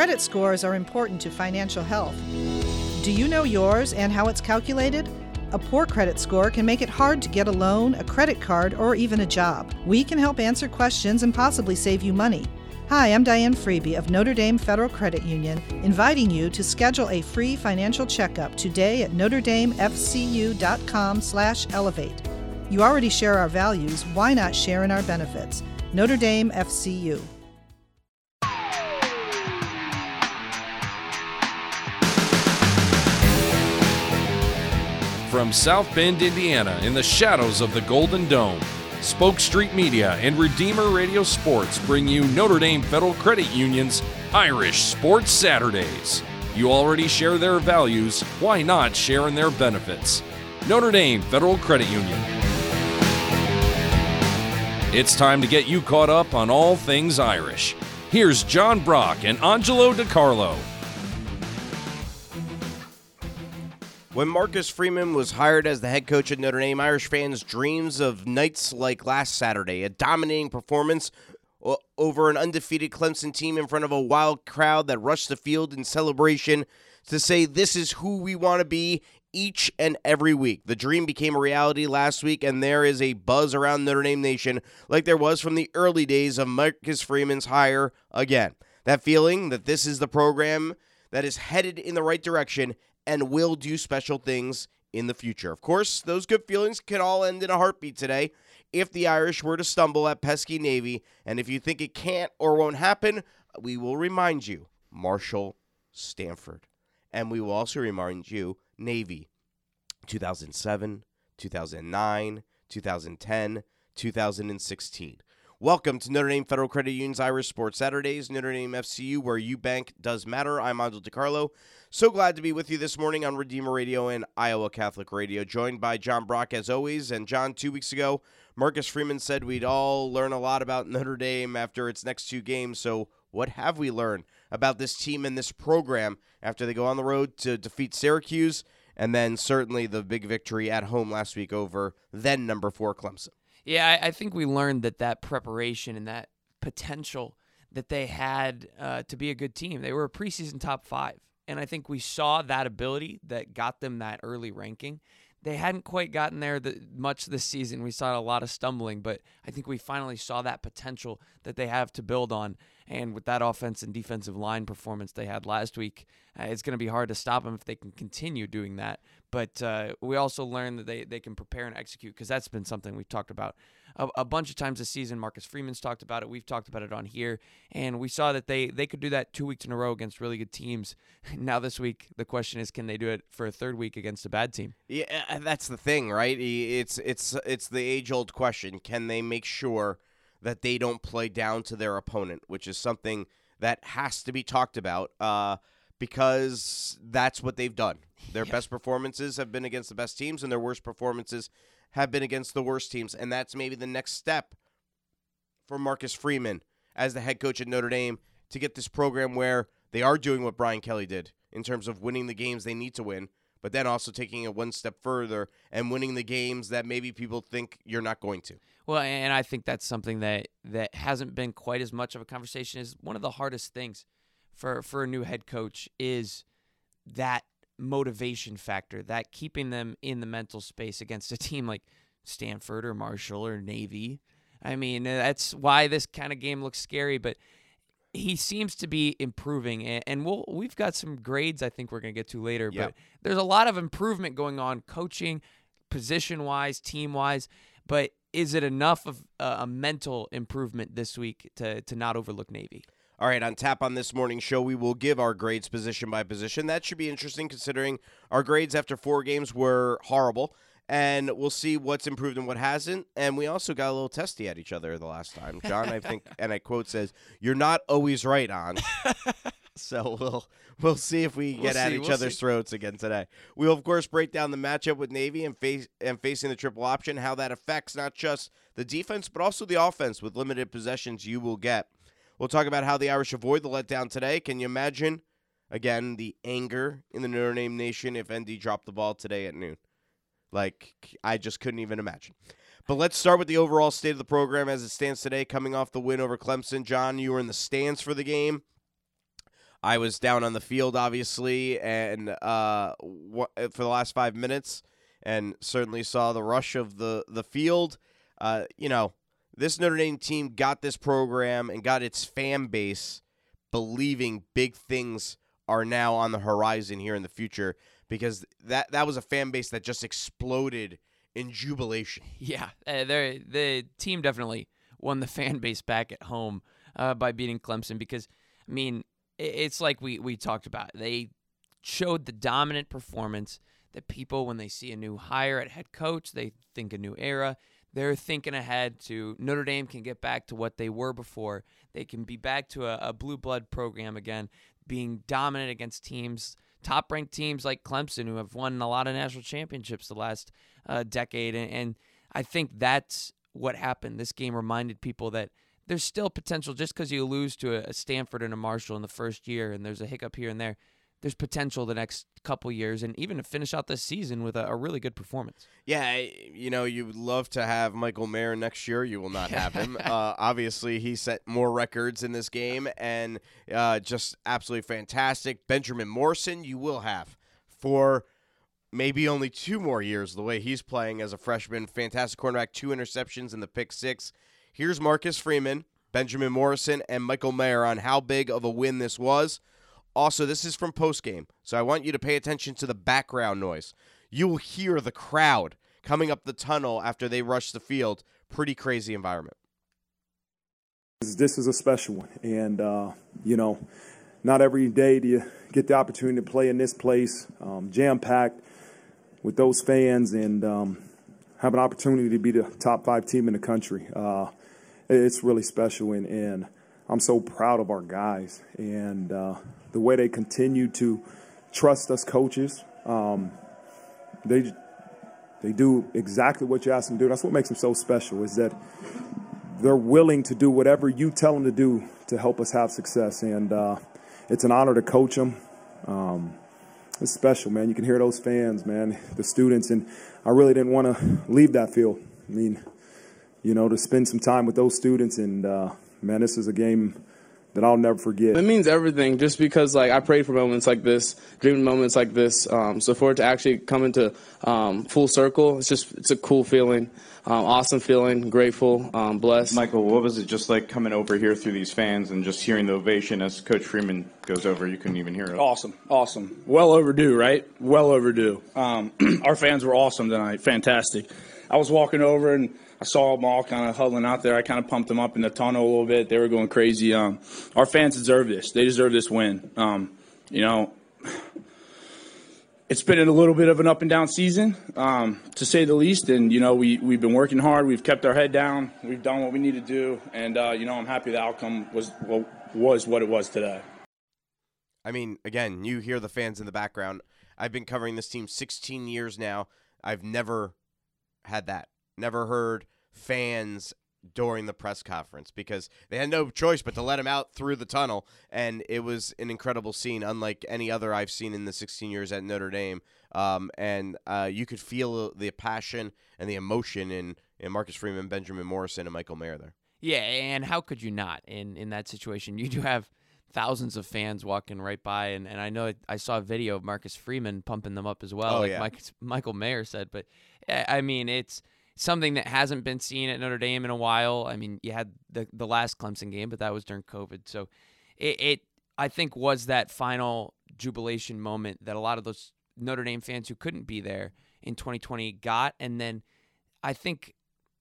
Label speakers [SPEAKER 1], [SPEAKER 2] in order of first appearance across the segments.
[SPEAKER 1] Credit scores are important to financial health. Do you know yours and how it's calculated? A poor credit score can make it hard to get a loan, a credit card, or even a job. We can help answer questions and possibly save you money. Hi, I'm Diane Freeby of Notre Dame Federal Credit Union, inviting you to schedule a free financial checkup today at notredamefcu.com/elevate. You already share our values, why not share in our benefits? Notre Dame FCU.
[SPEAKER 2] From South Bend, Indiana, in the shadows of the Golden Dome, Spoke Street Media and Redeemer Radio Sports bring you Notre Dame Federal Credit Union's Irish Sports Saturdays. You already share their values, why not share in their benefits? Notre Dame Federal Credit Union. It's time to get you caught up on all things Irish. Here's John Brock and Angelo DiCarlo.
[SPEAKER 3] When Marcus Freeman was hired as the head coach at Notre Dame, Irish fans' dreams of nights like last Saturday, a dominating performance over an undefeated Clemson team in front of a wild crowd that rushed the field in celebration to say, This is who we want to be each and every week. The dream became a reality last week, and there is a buzz around Notre Dame Nation like there was from the early days of Marcus Freeman's hire again. That feeling that this is the program that is headed in the right direction and will do special things in the future. Of course, those good feelings can all end in a heartbeat today if the Irish were to stumble at pesky Navy. And if you think it can't or won't happen, we will remind you Marshall Stanford. And we will also remind you Navy 2007, 2009, 2010, 2016. Welcome to Notre Dame Federal Credit Union's Irish Sports Saturdays, Notre Dame FCU, where you bank does matter. I'm Angelo DiCarlo. So glad to be with you this morning on Redeemer Radio and Iowa Catholic Radio, joined by John Brock as always. And John, two weeks ago, Marcus Freeman said we'd all learn a lot about Notre Dame after its next two games. So, what have we learned about this team and this program after they go on the road to defeat Syracuse and then certainly the big victory at home last week over then number four Clemson?
[SPEAKER 4] Yeah, I, I think we learned that that preparation and that potential that they had uh, to be a good team. They were a preseason top five. And I think we saw that ability that got them that early ranking. They hadn't quite gotten there the, much this season. We saw a lot of stumbling, but I think we finally saw that potential that they have to build on. And with that offense and defensive line performance they had last week, uh, it's going to be hard to stop them if they can continue doing that. But uh, we also learned that they, they can prepare and execute because that's been something we've talked about a, a, bunch of times this season. Marcus Freeman's talked about it. We've talked about it on here. And we saw that they, they could do that two weeks in a row against really good teams. Now, this week, the question is can they do it for a third week against a bad team?
[SPEAKER 3] Yeah, that's the thing, right? It's, it's, it's the age old question can they make sure that they don't play down to their opponent, which is something that has to be talked about. Uh, because that's what they've done. Their yeah. best performances have been against the best teams, and their worst performances have been against the worst teams. And that's maybe the next step for Marcus Freeman as the head coach at Notre Dame to get this program where they are doing what Brian Kelly did in terms of winning the games they need to win, but then also taking it one step further and winning the games that maybe people think you're not going to.
[SPEAKER 4] Well, and I think that's something that that hasn't been quite as much of a conversation is one of the hardest things for for a new head coach is that motivation factor, that keeping them in the mental space against a team like Stanford or Marshall or Navy. I mean, uh, that's why this kind of game looks scary, but he seems to be improving and we'll we've got some grades I think we're going to get to later, yep. but there's a lot of improvement going on coaching, position-wise, team-wise, but is it enough of a mental improvement this week to to not overlook Navy?
[SPEAKER 3] All right, on tap on this morning show, we will give our grades position by position. That should be interesting considering our grades after four games were horrible. And we'll see what's improved and what hasn't. And we also got a little testy at each other the last time. John, I think, and I quote says, "You're not always right on." so we'll we'll see if we get we'll at each we'll other's see. throats again today. We'll of course break down the matchup with Navy and face and facing the triple option, how that affects not just the defense but also the offense with limited possessions you will get. We'll talk about how the Irish avoid the letdown today. Can you imagine, again, the anger in the Notre Dame Nation if ND dropped the ball today at noon? Like, I just couldn't even imagine. But let's start with the overall state of the program as it stands today, coming off the win over Clemson. John, you were in the stands for the game. I was down on the field, obviously, and uh, for the last five minutes, and certainly saw the rush of the the field. Uh, you know, this Notre Dame team got this program and got its fan base believing big things are now on the horizon here in the future because that that was a fan base that just exploded in jubilation.
[SPEAKER 4] Yeah, uh, the team definitely won the fan base back at home uh, by beating Clemson because I mean it's like we we talked about. They showed the dominant performance that people when they see a new hire at head coach, they think a new era. They're thinking ahead to Notre Dame can get back to what they were before. They can be back to a, a blue blood program again, being dominant against teams, top ranked teams like Clemson, who have won a lot of national championships the last uh, decade. And, and I think that's what happened. This game reminded people that there's still potential just because you lose to a, a Stanford and a Marshall in the first year and there's a hiccup here and there there's potential the next couple years and even to finish out this season with a, a really good performance.
[SPEAKER 3] Yeah, you know, you would love to have Michael Mayer next year. You will not have him. uh, obviously, he set more records in this game and uh, just absolutely fantastic. Benjamin Morrison, you will have for maybe only two more years the way he's playing as a freshman. Fantastic cornerback, two interceptions in the pick six. Here's Marcus Freeman, Benjamin Morrison, and Michael Mayer on how big of a win this was. Also, this is from postgame, so I want you to pay attention to the background noise. You will hear the crowd coming up the tunnel after they rush the field. Pretty crazy environment.
[SPEAKER 5] This is a special one, and uh, you know, not every day do you get the opportunity to play in this place, um, jam packed with those fans, and um, have an opportunity to be the top five team in the country. Uh, it's really special, and, and, I'm so proud of our guys and uh, the way they continue to trust us coaches. Um, they they do exactly what you ask them to do. That's what makes them so special. Is that they're willing to do whatever you tell them to do to help us have success, and uh, it's an honor to coach them. Um, it's special, man. You can hear those fans, man, the students, and I really didn't want to leave that field. I mean, you know, to spend some time with those students. And uh, man, this is a game that I'll never forget.
[SPEAKER 6] It means everything, just because like I prayed for moments like this, dreamed moments like this. Um, so for it to actually come into um, full circle, it's just it's a cool feeling, um, awesome feeling, grateful, um, blessed.
[SPEAKER 7] Michael, what was it just like coming over here through these fans and just hearing the ovation as Coach Freeman goes over? You couldn't even hear it.
[SPEAKER 8] Awesome, awesome, well overdue, right? Well overdue. Um, our fans were awesome tonight, fantastic. I was walking over and I saw them all kind of huddling out there. I kind of pumped them up in the tunnel a little bit. They were going crazy. Um, our fans deserve this. They deserve this win. Um, you know, it's been a little bit of an up and down season, um, to say the least. And you know, we we've been working hard. We've kept our head down. We've done what we need to do. And uh, you know, I'm happy the outcome was was what it was today.
[SPEAKER 3] I mean, again, you hear the fans in the background. I've been covering this team 16 years now. I've never had that never heard fans during the press conference because they had no choice but to let him out through the tunnel and it was an incredible scene unlike any other I've seen in the 16 years at Notre Dame um, and uh, you could feel the passion and the emotion in, in Marcus Freeman, Benjamin Morrison, and Michael Mayer there.
[SPEAKER 4] Yeah, and how could you not in, in that situation? You do have thousands of fans walking right by, and, and I know I saw a video of Marcus Freeman pumping them up as well,
[SPEAKER 3] oh,
[SPEAKER 4] like
[SPEAKER 3] yeah.
[SPEAKER 4] Mike, Michael Mayer said. But I mean, it's – something that hasn't been seen at Notre Dame in a while. I mean, you had the the last Clemson game, but that was during COVID. So it, it I think was that final jubilation moment that a lot of those Notre Dame fans who couldn't be there in 2020 got, and then I think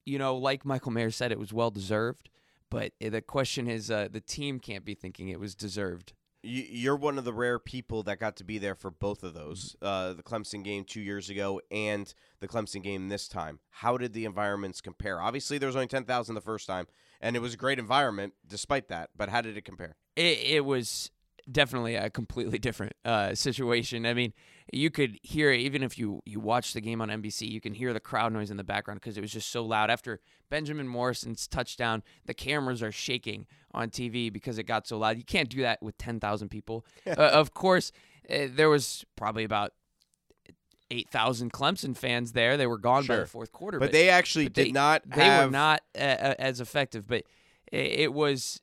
[SPEAKER 4] you know, like Michael Mayer said, it was well deserved. But the question is, uh, the team can't be thinking it was deserved
[SPEAKER 3] you're one of the rare people that got to be there for both of those uh, the Clemson game two years ago and the Clemson game this time. How did the environments compare? Obviously, there was only 10,000 the first time, and it was a great environment despite that, but how did it compare?
[SPEAKER 4] It, it was definitely a completely different uh, situation. I mean, you could hear even if you you watch the game on NBC, you can hear the crowd noise in the background because it was just so loud. After Benjamin Morrison's touchdown, the cameras are shaking on TV because it got so loud. You can't do that with ten thousand people. uh, of course, uh, there was probably about. 8,000 Clemson fans there. They were gone
[SPEAKER 3] sure.
[SPEAKER 4] by the fourth quarter.
[SPEAKER 3] But, but they actually
[SPEAKER 4] but
[SPEAKER 3] did
[SPEAKER 4] they,
[SPEAKER 3] not
[SPEAKER 4] They
[SPEAKER 3] have...
[SPEAKER 4] were not uh, as effective, but it was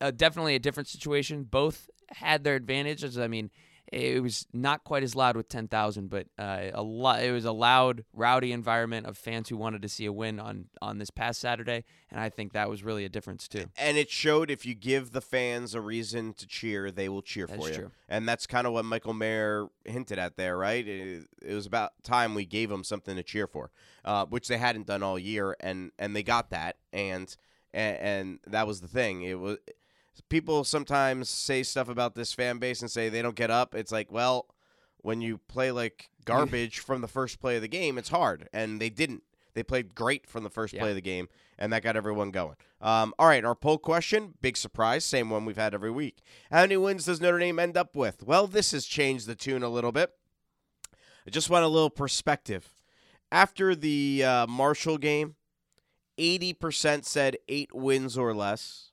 [SPEAKER 4] uh, definitely a different situation. Both had their advantages. I mean, it was not quite as loud with 10,000, but uh, a lot. It was a loud, rowdy environment of fans who wanted to see a win on on this past Saturday, and I think that was really a difference too.
[SPEAKER 3] And it showed if you give the fans a reason to cheer, they will cheer
[SPEAKER 4] That's
[SPEAKER 3] for you.
[SPEAKER 4] true.
[SPEAKER 3] And that's kind of what Michael Mayer hinted at there, right? It, it was about time we gave them something to cheer for, uh, which they hadn't done all year, and and they got that, and and, and that was the thing. It was people sometimes say stuff about this fan base and say they don't get up. It's like, well, when you play like garbage from the first play of the game, it's hard, and they didn't. They played great from the first
[SPEAKER 4] Yeah.
[SPEAKER 3] play of the game, and that got everyone going. Um, all right, our poll question, big surprise, same one we've had every week. How many wins does Notre Dame end up with? Well, this has changed the tune a little bit. I just want a little perspective. After the uh, Marshall game, 80% said eight wins or less.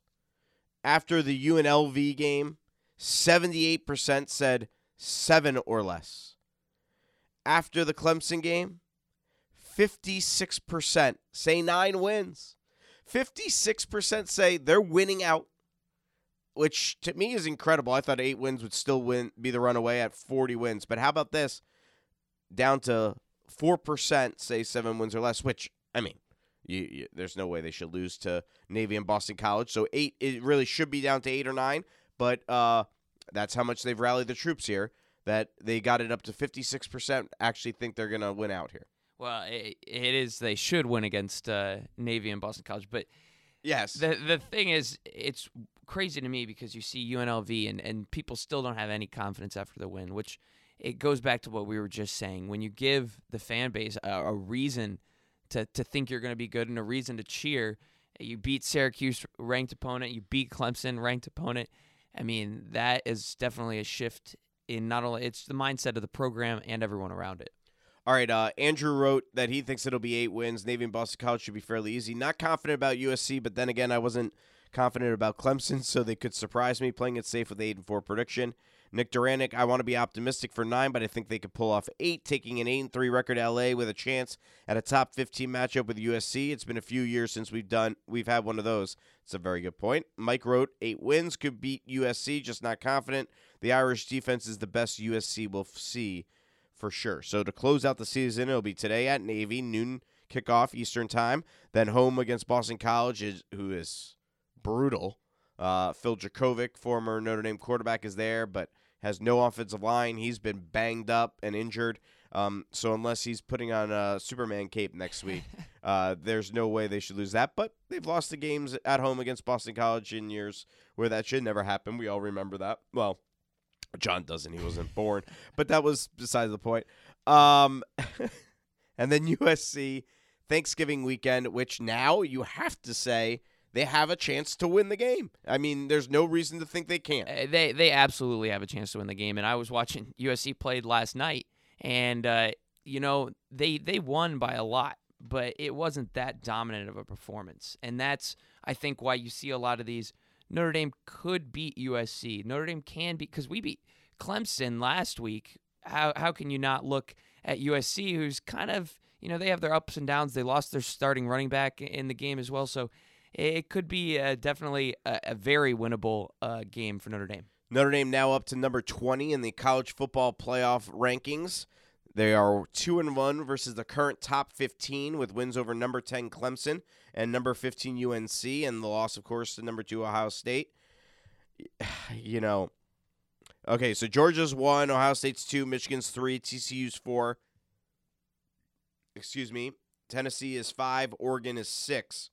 [SPEAKER 3] After the UNLV game, 78% said seven or less. After the Clemson game, 56% say nine wins. 56% say they're winning out, which to me is incredible. I thought eight wins would still win, be the runaway at 40 wins. But how about this? Down to 4% say seven wins or less, which, I mean, you, you, there's no way they should lose to Navy and Boston College. So eight, it really should be down to eight or nine. But uh, that's how much they've rallied the troops here. That they got it up to 56% actually think they're going to win out here.
[SPEAKER 4] Well, it, it is. They should win against uh, Navy and Boston College, but
[SPEAKER 3] Yes.
[SPEAKER 4] the the thing is, it's crazy to me because you see UNLV and and people still don't have any confidence after the win, which it goes back to what we were just saying. When you give the fan base a, a reason to to think you're going to be good and a reason to cheer, you beat Syracuse ranked opponent, you beat Clemson ranked opponent. I mean, that is definitely a shift in not only it's the mindset of the program and everyone around it.
[SPEAKER 3] All right, uh, Andrew wrote that he thinks it'll be eight wins. Navy and Boston College should be fairly easy. Not confident about USC, but then again, I wasn't confident about Clemson, so they could surprise me playing it safe with eight and four prediction. Nick Duranic, I want to be optimistic for nine, but I think they could pull off eight, taking an eight and three record LA with a chance at a top fifteen matchup with USC. It's been a few years since we've done we've had one of those. It's a very good point. Mike wrote eight wins could beat USC, just not confident. The Irish defense is the best USC will see for sure. So to close out the season, it'll be today at Navy, noon kickoff Eastern time. Then home against Boston College, who is brutal. Uh, Phil Jurkovec, former Notre Dame quarterback, is there, but has no offensive line. He's been banged up and injured. Um, so unless he's putting on a Superman cape next week, uh, there's no way they should lose that. But they've lost the games at home against Boston College in years where that should never happen. We all remember that. Well, John doesn't. He wasn't born. But that was besides the point. Um, and then USC Thanksgiving weekend, which now you have to say they have a chance to win the game. I mean, there's no reason to think they can't.
[SPEAKER 4] Uh, They they absolutely have a chance to win the game. And I was watching USC played last night, and uh, you know they they won by a lot, but it wasn't that dominant of a performance. And that's I think why you see a lot of these. Notre Dame could beat USC. Notre Dame can beat because we beat Clemson last week. How how can you not look at USC, who's kind of you know they have their ups and downs. They lost their starting running back in the game as well, so it could be uh, definitely a, a very winnable uh, game for Notre Dame.
[SPEAKER 3] Notre Dame now up to number 20 in the college football playoff rankings. They are 2 and 1 versus the current top 15 with wins over number 10 Clemson and number 15 UNC and the loss of course to number 2 Ohio State. You know, okay, so Georgia's 1, Ohio State's 2, Michigan's 3, TCU's 4. Excuse me. Tennessee is 5, Oregon is 6.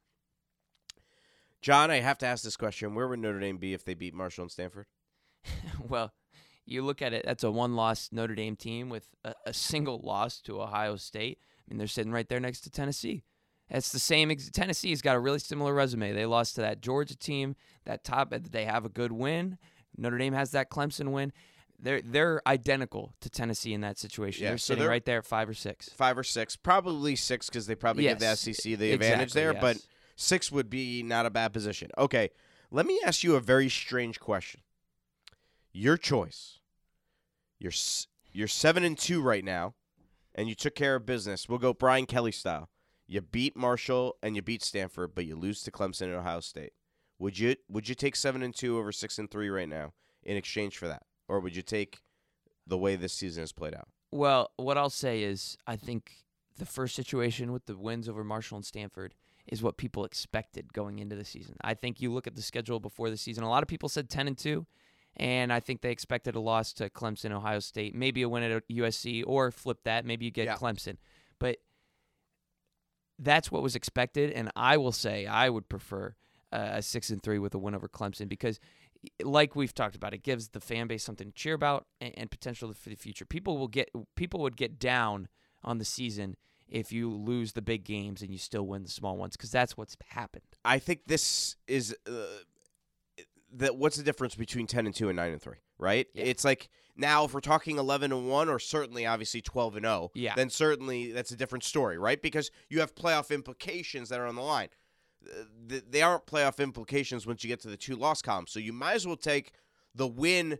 [SPEAKER 3] John, I have to ask this question. Where would Notre Dame be if they beat Marshall and Stanford?
[SPEAKER 4] well, you look at it, that's a one loss Notre Dame team with a, a single loss to Ohio State. I mean, they're sitting right there next to Tennessee. It's the same. Ex- Tennessee's got a really similar resume. They lost to that Georgia team, that top. They have a good win. Notre Dame has that Clemson win. They're they're identical to Tennessee in that situation.
[SPEAKER 3] Yeah,
[SPEAKER 4] they're
[SPEAKER 3] so
[SPEAKER 4] sitting
[SPEAKER 3] they're-
[SPEAKER 4] right there at five or six.
[SPEAKER 3] five or six, probably six because they probably give the SEC the advantage
[SPEAKER 4] exactly,
[SPEAKER 3] there. But
[SPEAKER 4] yes.
[SPEAKER 3] Six would be not a bad position. Okay, let me ask you a very strange question. Your choice. You're you're seven and two right now, and you took care of business. We'll go Brian Kelly style. You beat Marshall and you beat Stanford, but you lose to Clemson and Ohio State. Would you would you take seven and two over six and three right now in exchange for that, or would you take the way this season has played out?
[SPEAKER 4] Well, what I'll say is I think the first situation with the wins over Marshall and Stanford is what people expected going into the season. I think you look at the schedule before the season. A lot of people said 10 and 2, and I think they expected a loss to Clemson, Ohio State, maybe a win at USC or flip that, maybe you get
[SPEAKER 3] Yeah.
[SPEAKER 4] Clemson. But that's what was expected and I will say I would prefer a 6 and 3 with a win over Clemson because like we've talked about, it gives the fan base something to cheer about and, and potential for the future. People will get people would get down on the season if you lose the big games and you still win the small ones because that's what's happened.
[SPEAKER 3] I think this is uh, that. What's the difference between ten and two and nine and three? Right?
[SPEAKER 4] Yeah.
[SPEAKER 3] It's like now if we're talking eleven and one, or certainly obviously twelve and zero.
[SPEAKER 4] Yeah.
[SPEAKER 3] Then certainly that's a different story, right? Because you have playoff implications that are on the line. They aren't playoff implications once you get to the two loss column. So you might as well take the win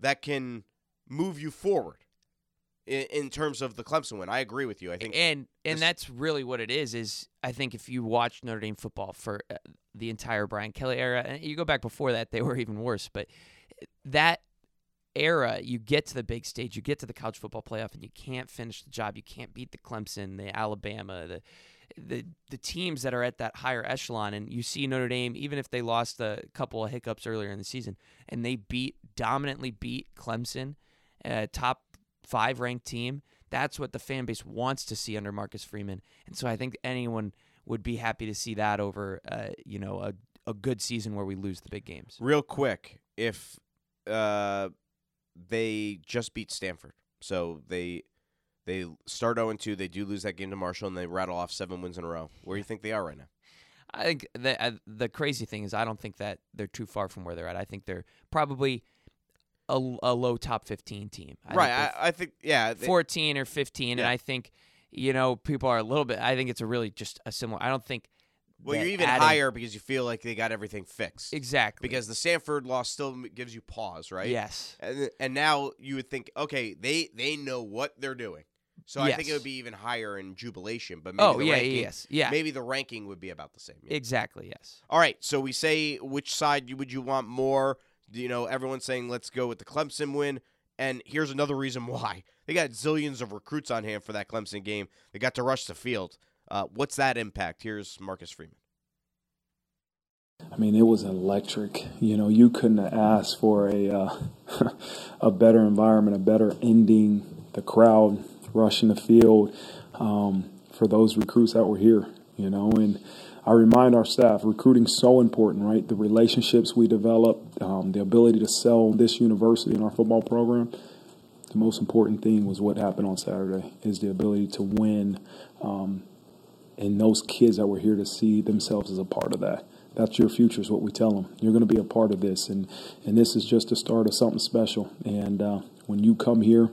[SPEAKER 3] that can move you forward in, in terms of the Clemson win. I agree with you. I think
[SPEAKER 4] and and that's really what it is. Is I think if you watch Notre Dame football for uh, the entire Brian Kelly era, and you go back before that, they were even worse. But that era, you get to the big stage, you get to the college football playoff, and you can't finish the job. You can't beat the Clemson, the Alabama, the the the teams that are at that higher echelon. And you see Notre Dame, even if they lost a couple of hiccups earlier in the season, and they beat dominantly beat Clemson, a top five ranked team. That's what the fan base wants to see under Marcus Freeman, and so I think anyone would be happy to see that over, uh, you know, a a good season where we lose the big games.
[SPEAKER 3] real quick, if uh, they just beat Stanford, so they they start 0 2, they do lose that game to Marshall, and they rattle off seven wins in a row. Where do you think they are right now?
[SPEAKER 4] I think the uh, the crazy thing is I don't think that they're too far from where they're at. I think they're probably a, a low top fifteen team. I
[SPEAKER 3] right,
[SPEAKER 4] they're
[SPEAKER 3] I, I think yeah. they-
[SPEAKER 4] 14 or 15 and I think you know people are a little bit I think it's a really just a similar I don't think
[SPEAKER 3] well, you're even
[SPEAKER 4] adding-
[SPEAKER 3] higher because you feel like they got everything fixed.
[SPEAKER 4] exactly
[SPEAKER 3] Because the Stanford loss still gives you pause, right?
[SPEAKER 4] yes
[SPEAKER 3] And, and now you would think, okay, they they know what they're doing. So I think it would be even higher in jubilation. But oh, maybe
[SPEAKER 4] oh
[SPEAKER 3] the
[SPEAKER 4] yeah
[SPEAKER 3] ranking,
[SPEAKER 4] yes yeah
[SPEAKER 3] maybe the ranking would be about the same. yeah.
[SPEAKER 4] exactly yes
[SPEAKER 3] All right, so we say which side would you want more? You know, everyone's saying let's go with the Clemson win, and here's another reason why. They got zillions of recruits on hand for that Clemson game. They got to rush the field. Uh, what's that impact? Here's Marcus Freeman.
[SPEAKER 5] I mean, it was electric. You know, you couldn't asked for a uh, a better environment, a better ending. The crowd rushing the field um, for those recruits that were here. You know, and I remind our staff, recruiting so important, right? The relationships we develop, um, the ability to sell this university and our football program. The most important thing was what happened on Saturday is the ability to win, um, and those kids that were here to see themselves as a part of that. That's your future, is what we tell them. You're going to be a part of this, and and this is just the start of something special. And uh, when you come here,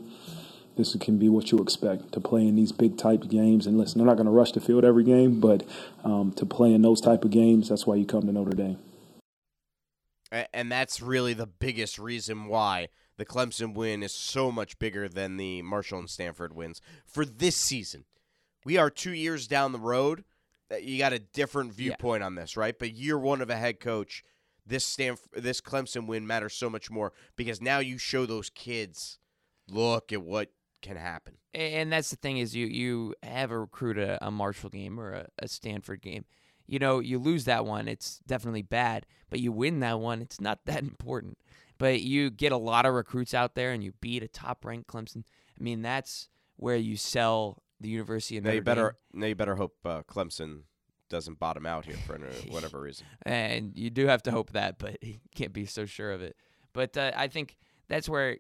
[SPEAKER 5] this can be what you expect to play in these big type games. And listen, they're not going to rush the field every game, but um, to play in those type of games, that's why you come to Notre Dame.
[SPEAKER 3] And that's really the biggest reason why the Clemson win is so much bigger than the Marshall and Stanford wins for this season. We are two years down the road. Uh, You got a different viewpoint on this, right? But year one of a head coach, this Stanf- this Clemson win matters so much more because now you show those kids, look at what can happen.
[SPEAKER 4] and that's the thing is you you have a recruit a, a Marshall game or a, a Stanford game you know you lose that one it's definitely bad but you win that one it's not that important but you get a lot of recruits out there and you beat a top ranked Clemson I mean that's where you sell the University of
[SPEAKER 3] Now
[SPEAKER 4] Notre
[SPEAKER 3] you better
[SPEAKER 4] Dame.
[SPEAKER 3] now you better hope uh, Clemson doesn't bottom out here for whatever reason.
[SPEAKER 4] and you do have to hope that, but you can't be so sure of it. But uh, I think that's where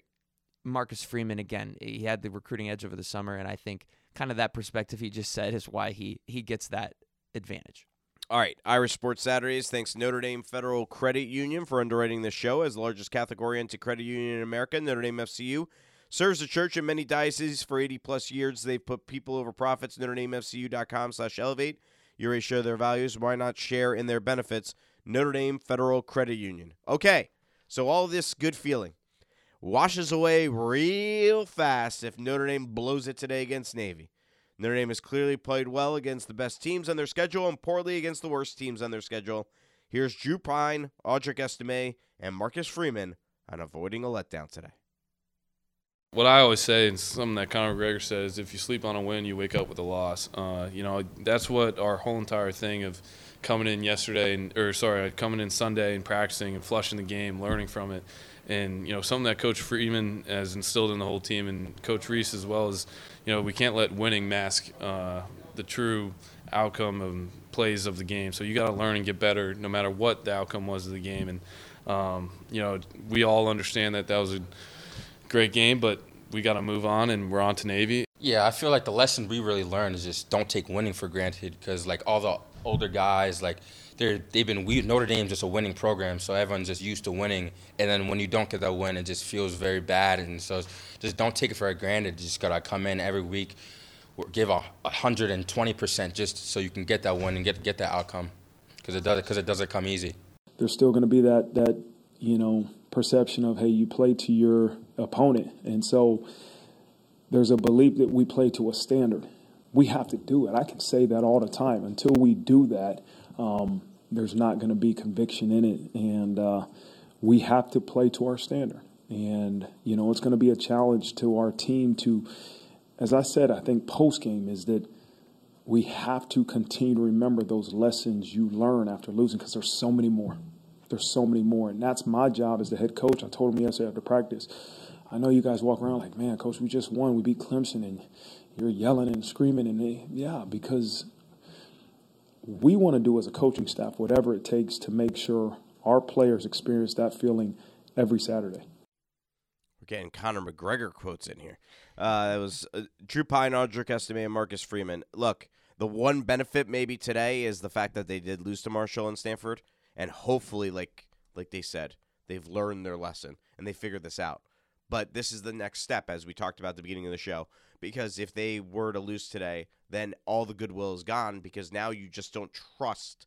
[SPEAKER 4] Marcus Freeman again he had the recruiting edge over the summer, and I think kind of that perspective he just said is why he he gets that advantage.
[SPEAKER 3] All right, Irish Sports Saturdays. Thanks Notre Dame Federal Credit Union for underwriting this show as the largest Catholic-oriented credit union in America. Notre Dame FCU serves the church in many dioceses for 80 plus years. They've put people over profits. NotreDameFCU.com/elevate. You already share their values. Why not share in their benefits? Notre Dame Federal Credit Union. Okay, so all this good feeling washes away real fast if Notre Dame blows it today against Navy. Notre Dame has clearly played well against the best teams on their schedule and poorly against the worst teams on their schedule. Here's Drew Pyne, Audric Estime, and Marcus Freeman on avoiding a letdown today.
[SPEAKER 9] What I always say, and something that Conor McGregor says, if you sleep on a win, you wake up with a loss. Uh, you know, that's what our whole entire thing of coming in yesterday, and, or sorry, coming in Sunday and practicing and flushing the game, learning from it, and you know, something that Coach Freeman has instilled in the whole team, and Coach Rees as well is, you know, we can't let winning mask uh, the true outcome of plays of the game. So you got to learn and get better, no matter what the outcome was of the game. And um, you know, we all understand that that was a great game, but we got to move on, and we're on to Navy.
[SPEAKER 10] Yeah, I feel like the lesson we really learned is just don't take winning for granted because like all the older guys, like they're they've been we, Notre Dame's just a winning program, so everyone's just used to winning. And then when you don't get that win, it just feels very bad. And so just don't take it for granted. You just gotta come in every week, give a hundred and twenty percent just so you can get that win and get get that outcome because it does because it doesn't come easy.
[SPEAKER 5] There's still to be that that you know perception of hey you play to your opponent and so there's a belief that we play to a standard we have to do it i can say that all the time until we do that um, there's not going to be conviction in it and uh, we have to play to our standard and you know it's going to be a challenge to our team to as i said i think post game is that we have to continue to remember those lessons you learn after losing because there's so many more there's so many more. And that's my job as the head coach. I told him yesterday after practice. I know you guys walk around like, man, coach, we just won. We beat Clemson, and you're yelling and screaming. And they, yeah, because we want to do as a coaching staff whatever it takes to make sure our players experience that feeling every Saturday.
[SPEAKER 3] We're getting Conor McGregor quotes in here. Uh, it was uh, Drew Pyne, Audric Estime, and Marcus Freeman. Look, the one benefit maybe today is the fact that they did lose to Marshall and Stanford and hopefully like like they said they've learned their lesson and they figured this out but this is the next step as we talked about at the beginning of the show because if they were to lose today then all the goodwill is gone because now you just don't trust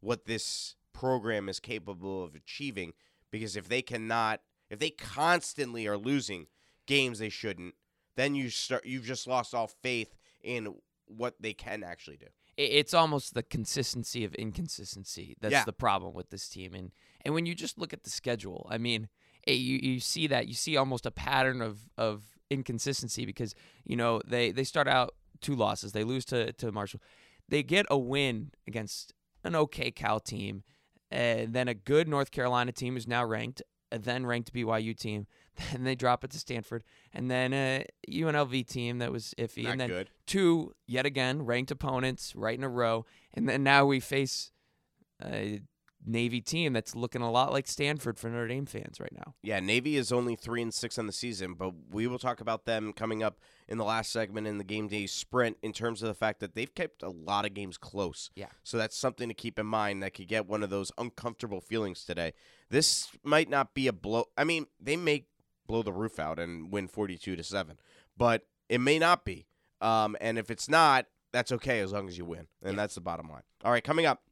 [SPEAKER 3] what this program is capable of achieving because if they cannot if they constantly are losing games they shouldn't then you start you've just lost all faith in what they can actually do
[SPEAKER 4] it's almost the consistency of inconsistency that's
[SPEAKER 3] Yeah.
[SPEAKER 4] the problem with this team and and when you just look at the schedule i mean eh, you you see that you see almost a pattern of of inconsistency because you know they they start out two losses they lose to to marshall they get a win against an okay cal team and then a good north carolina team is now ranked a then ranked byu team then they drop it to stanford and then a unlv team that was iffy
[SPEAKER 3] Not
[SPEAKER 4] and then
[SPEAKER 3] good.
[SPEAKER 4] two yet again ranked opponents right in a row, and then now we face a Navy team that's looking a lot like Stanford for Notre Dame fans right now.
[SPEAKER 3] Yeah, Navy is only three and six on the season, but we will talk about them coming up in the last segment in the game day sprint in terms of the fact that they've kept a lot of games close.
[SPEAKER 4] Yeah.
[SPEAKER 3] So that's something to keep in mind that could get one of those uncomfortable feelings today. This might not be a blow. I mean, they may blow the roof out and win forty-two to seven, but it may not be. Um, and if it's not, that's okay as long as you win, and that's the bottom line. All right, coming up.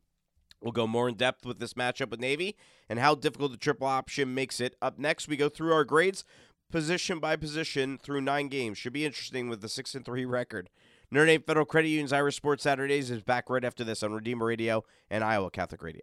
[SPEAKER 3] We'll go more in depth with this matchup with Navy and how difficult the triple option makes it. Up next, we go through our grades position by position through nine games. Should be interesting with the six and three record. Notre Dame Federal Credit Union's Irish Sports Saturdays is back right after this on Redeemer Radio and Iowa Catholic Radio.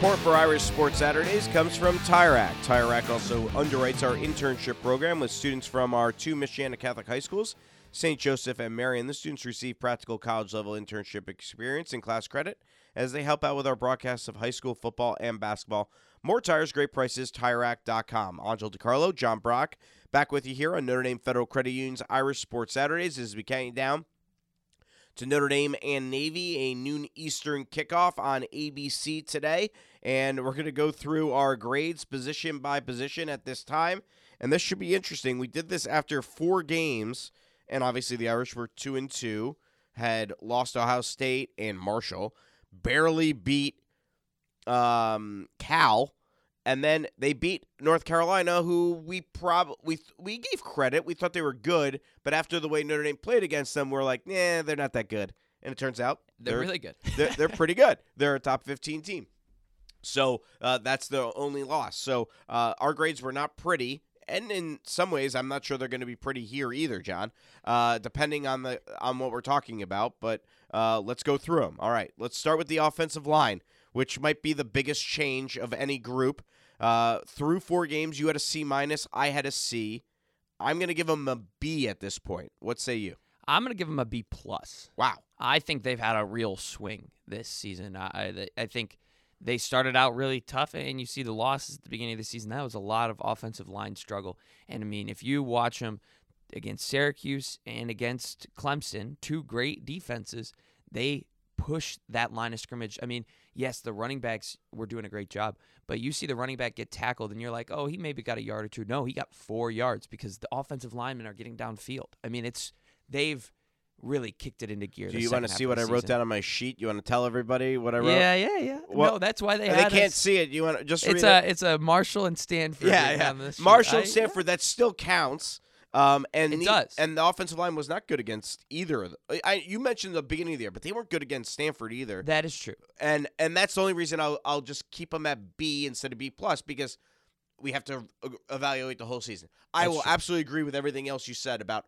[SPEAKER 3] Support for Irish Sports Saturdays comes from Tire Rack. Tire also underwrites our internship program with students from our two Michiana Catholic high schools, St. Joseph and Marian. The students receive practical college level internship experience and class credit as they help out with our broadcasts of high school football and basketball. More tires, great prices, TireRack.com. Angel DiCarlo, John Brock, back with you here on Notre Dame Federal Credit Union's Irish Sports Saturdays as we count down to Notre Dame and Navy, a noon Eastern kickoff on ABC today. And we're going to go through our grades position by position at this time. And this should be interesting. We did this after four games, and obviously the Irish were two and two. had lost Ohio State and Marshall, barely beat um, Cal, and then they beat North Carolina, who we prob we we gave credit. We thought they were good, but after the way Notre Dame played against them, we're like, nah, they're not that good. And it turns out
[SPEAKER 4] They're really good.
[SPEAKER 3] they're, they're pretty good. They're a top 15 team. So uh, that's the only loss. So uh, our grades were not pretty, and in some ways, I'm not sure they're going to be pretty here either, John. Uh, depending on the on what we're talking about. But uh, let's go through them. All right, let's start with the offensive line, which might be the biggest change of any group. Uh, through four games, you had a C minus. I had a C. I'm going to give them a B at this point. What say you?
[SPEAKER 4] I'm going to give them a B plus.
[SPEAKER 3] Wow.
[SPEAKER 4] I think they've had a real swing this season. I I, I think they started out really tough, and you see the losses at the beginning of the season. That was a lot of offensive line struggle. And I mean, if you watch them against Syracuse and against Clemson, two great defenses, they push that line of scrimmage. I mean, yes, the running backs were doing a great job, but you see the running back get tackled, and you're like, oh, he maybe got a yard or two. No, he got four yards because the offensive linemen are getting downfield. I mean, it's they've really kicked it into gear.
[SPEAKER 3] Do you want to see what I wrote
[SPEAKER 4] season.
[SPEAKER 3] down on my sheet? You want to tell everybody what I wrote?
[SPEAKER 4] Yeah, yeah, yeah.
[SPEAKER 3] Well,
[SPEAKER 4] no, that's why they had
[SPEAKER 3] they can't
[SPEAKER 4] us-
[SPEAKER 3] see it. You want to just
[SPEAKER 4] It's
[SPEAKER 3] read
[SPEAKER 4] a
[SPEAKER 3] it?
[SPEAKER 4] it's a Marshall and Stanford.
[SPEAKER 3] yeah, yeah.
[SPEAKER 4] on this sheet.
[SPEAKER 3] Marshall
[SPEAKER 4] I-
[SPEAKER 3] and Stanford. That still counts. Um, and
[SPEAKER 4] It
[SPEAKER 3] the,
[SPEAKER 4] does.
[SPEAKER 3] And the offensive line was not good against either of them. I, you mentioned the beginning of the year, but they weren't good against Stanford either.
[SPEAKER 4] That is true.
[SPEAKER 3] And and that's the only reason I'll I'll just keep them at B instead of B plus because we have to evaluate the whole season. I
[SPEAKER 4] That's
[SPEAKER 3] will
[SPEAKER 4] true.
[SPEAKER 3] absolutely agree with everything else you said about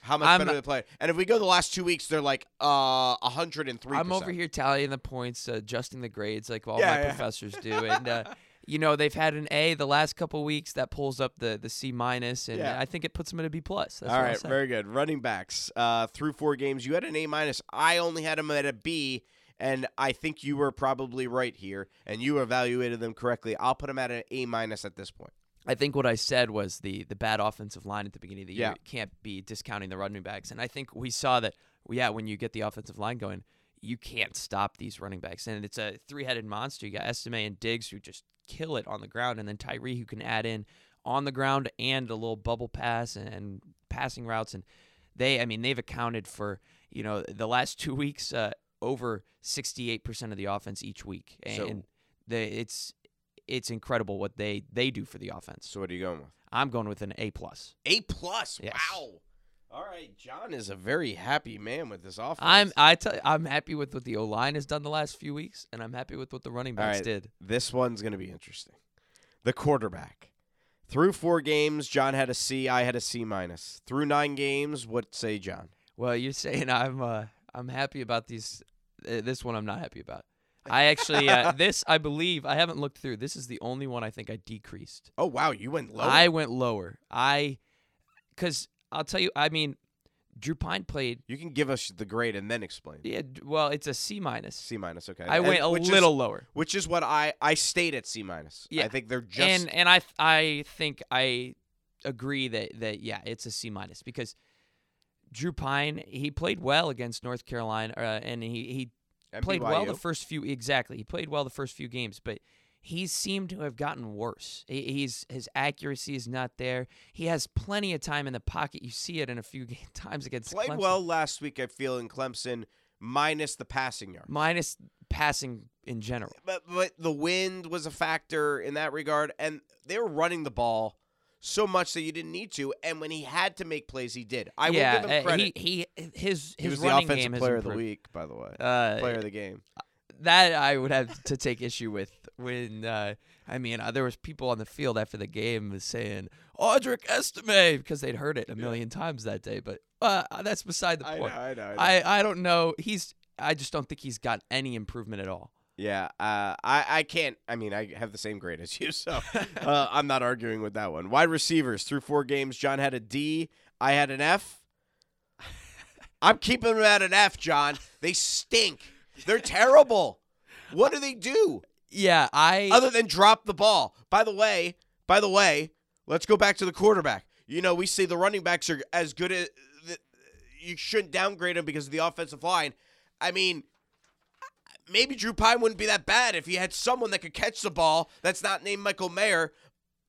[SPEAKER 3] how much
[SPEAKER 4] I'm
[SPEAKER 3] better they play. And if we go the last two weeks, they're like uh hundred and three.
[SPEAKER 4] I'm over here tallying the points, uh, adjusting the grades like all
[SPEAKER 3] Yeah,
[SPEAKER 4] my
[SPEAKER 3] yeah.
[SPEAKER 4] professors do, and uh, you know they've had an A the last couple weeks that pulls up the the C minus, and
[SPEAKER 3] Yeah.
[SPEAKER 4] I think it puts them at a B plus. That's
[SPEAKER 3] All right, very good. Running backs uh, through four games, you had an A minus. I only had them at a B, and I think you were probably right here, and you evaluated them correctly. I'll put them at an A minus at this point.
[SPEAKER 4] I think what I said was the the bad offensive line at the beginning of the year
[SPEAKER 3] Yeah.
[SPEAKER 4] can't be discounting the running backs, and I think we saw that. Yeah, when you get the offensive line going, you can't stop these running backs, and it's a three headed monster. You got Estime and Diggs who just kill it on the ground, and then Tyree who can add in on the ground and a little bubble pass and passing routes, and they, I mean, they've accounted for you know the last two weeks uh, over sixty eight percent of the offense each week, and
[SPEAKER 3] So-
[SPEAKER 4] they, it's it's incredible what they they do for the offense.
[SPEAKER 3] So what are you going with?
[SPEAKER 4] I'm going with an A plus.
[SPEAKER 3] A plus.
[SPEAKER 4] Yes.
[SPEAKER 3] Wow. All right, John is a very happy man with this offense.
[SPEAKER 4] I'm I tell you, I'm happy with what the O line has done the last few weeks, and I'm happy with what the running backs
[SPEAKER 3] right,
[SPEAKER 4] did.
[SPEAKER 3] This one's going to be interesting. The quarterback. Through four games, John had a C. I had a C minus. Through nine games, what say John?
[SPEAKER 4] Well, you're saying I'm uh, I'm happy about these. Uh, this one I'm not happy about. I actually uh, this I believe I haven't looked through. This is the only one I think I decreased.
[SPEAKER 3] Oh wow, you went lower.
[SPEAKER 4] I went lower. I because I'll tell you. I mean, Drew Pyne played.
[SPEAKER 3] You can give us the grade and then explain.
[SPEAKER 4] Yeah, well, it's a C minus.
[SPEAKER 3] C minus, okay.
[SPEAKER 4] I
[SPEAKER 3] And
[SPEAKER 4] went a
[SPEAKER 3] which is-
[SPEAKER 4] little lower.
[SPEAKER 3] Which is what I I stayed at C minus.
[SPEAKER 4] Yeah,
[SPEAKER 3] I think they're just
[SPEAKER 4] and and I I think I agree that that yeah, it's a C minus because Drew Pyne he played well against North Carolina uh, and he he
[SPEAKER 3] And
[SPEAKER 4] played well the first few exactly he played well the first few games, but he seemed to have gotten worse. He's his accuracy is not there. He has plenty of time in the pocket. You see it in a few game times against
[SPEAKER 3] played
[SPEAKER 4] Clemson.
[SPEAKER 3] well last week. I feel in Clemson, minus the passing yard.
[SPEAKER 4] minus passing in general.
[SPEAKER 3] But but the wind was a factor in that regard, and they were running the ball so much that you didn't need to. And when he had to make plays, he did. I
[SPEAKER 4] yeah,
[SPEAKER 3] will give him
[SPEAKER 4] uh,
[SPEAKER 3] credit.
[SPEAKER 4] He, he his
[SPEAKER 3] He
[SPEAKER 4] his
[SPEAKER 3] was the offensive player of the week, by the way.
[SPEAKER 4] Uh,
[SPEAKER 3] player of the game.
[SPEAKER 4] that I would have to take issue with when uh, I mean uh, there was people on the field after the game saying Audric Estime because they'd heard it a million times that day. But uh, that's beside the
[SPEAKER 3] I
[SPEAKER 4] point.
[SPEAKER 3] know, I know, I know.
[SPEAKER 4] I, I don't know. He's I just don't think he's got any improvement at all.
[SPEAKER 3] Yeah, uh, I I can't. I mean, I have the same grade as you, so uh, I'm not arguing with that one. Wide receivers through four games. John had a D. I had an F. I'm keeping them at an F, John. They stink. They're terrible. What do they do
[SPEAKER 4] Yeah, I
[SPEAKER 3] other than drop the ball? By the way, by the way, let's go back to the quarterback. You know, we say the running backs are as good as you shouldn't downgrade them because of the offensive line. I mean, maybe Drew Pyne wouldn't be that bad if he had someone that could catch the ball that's not named Michael Mayer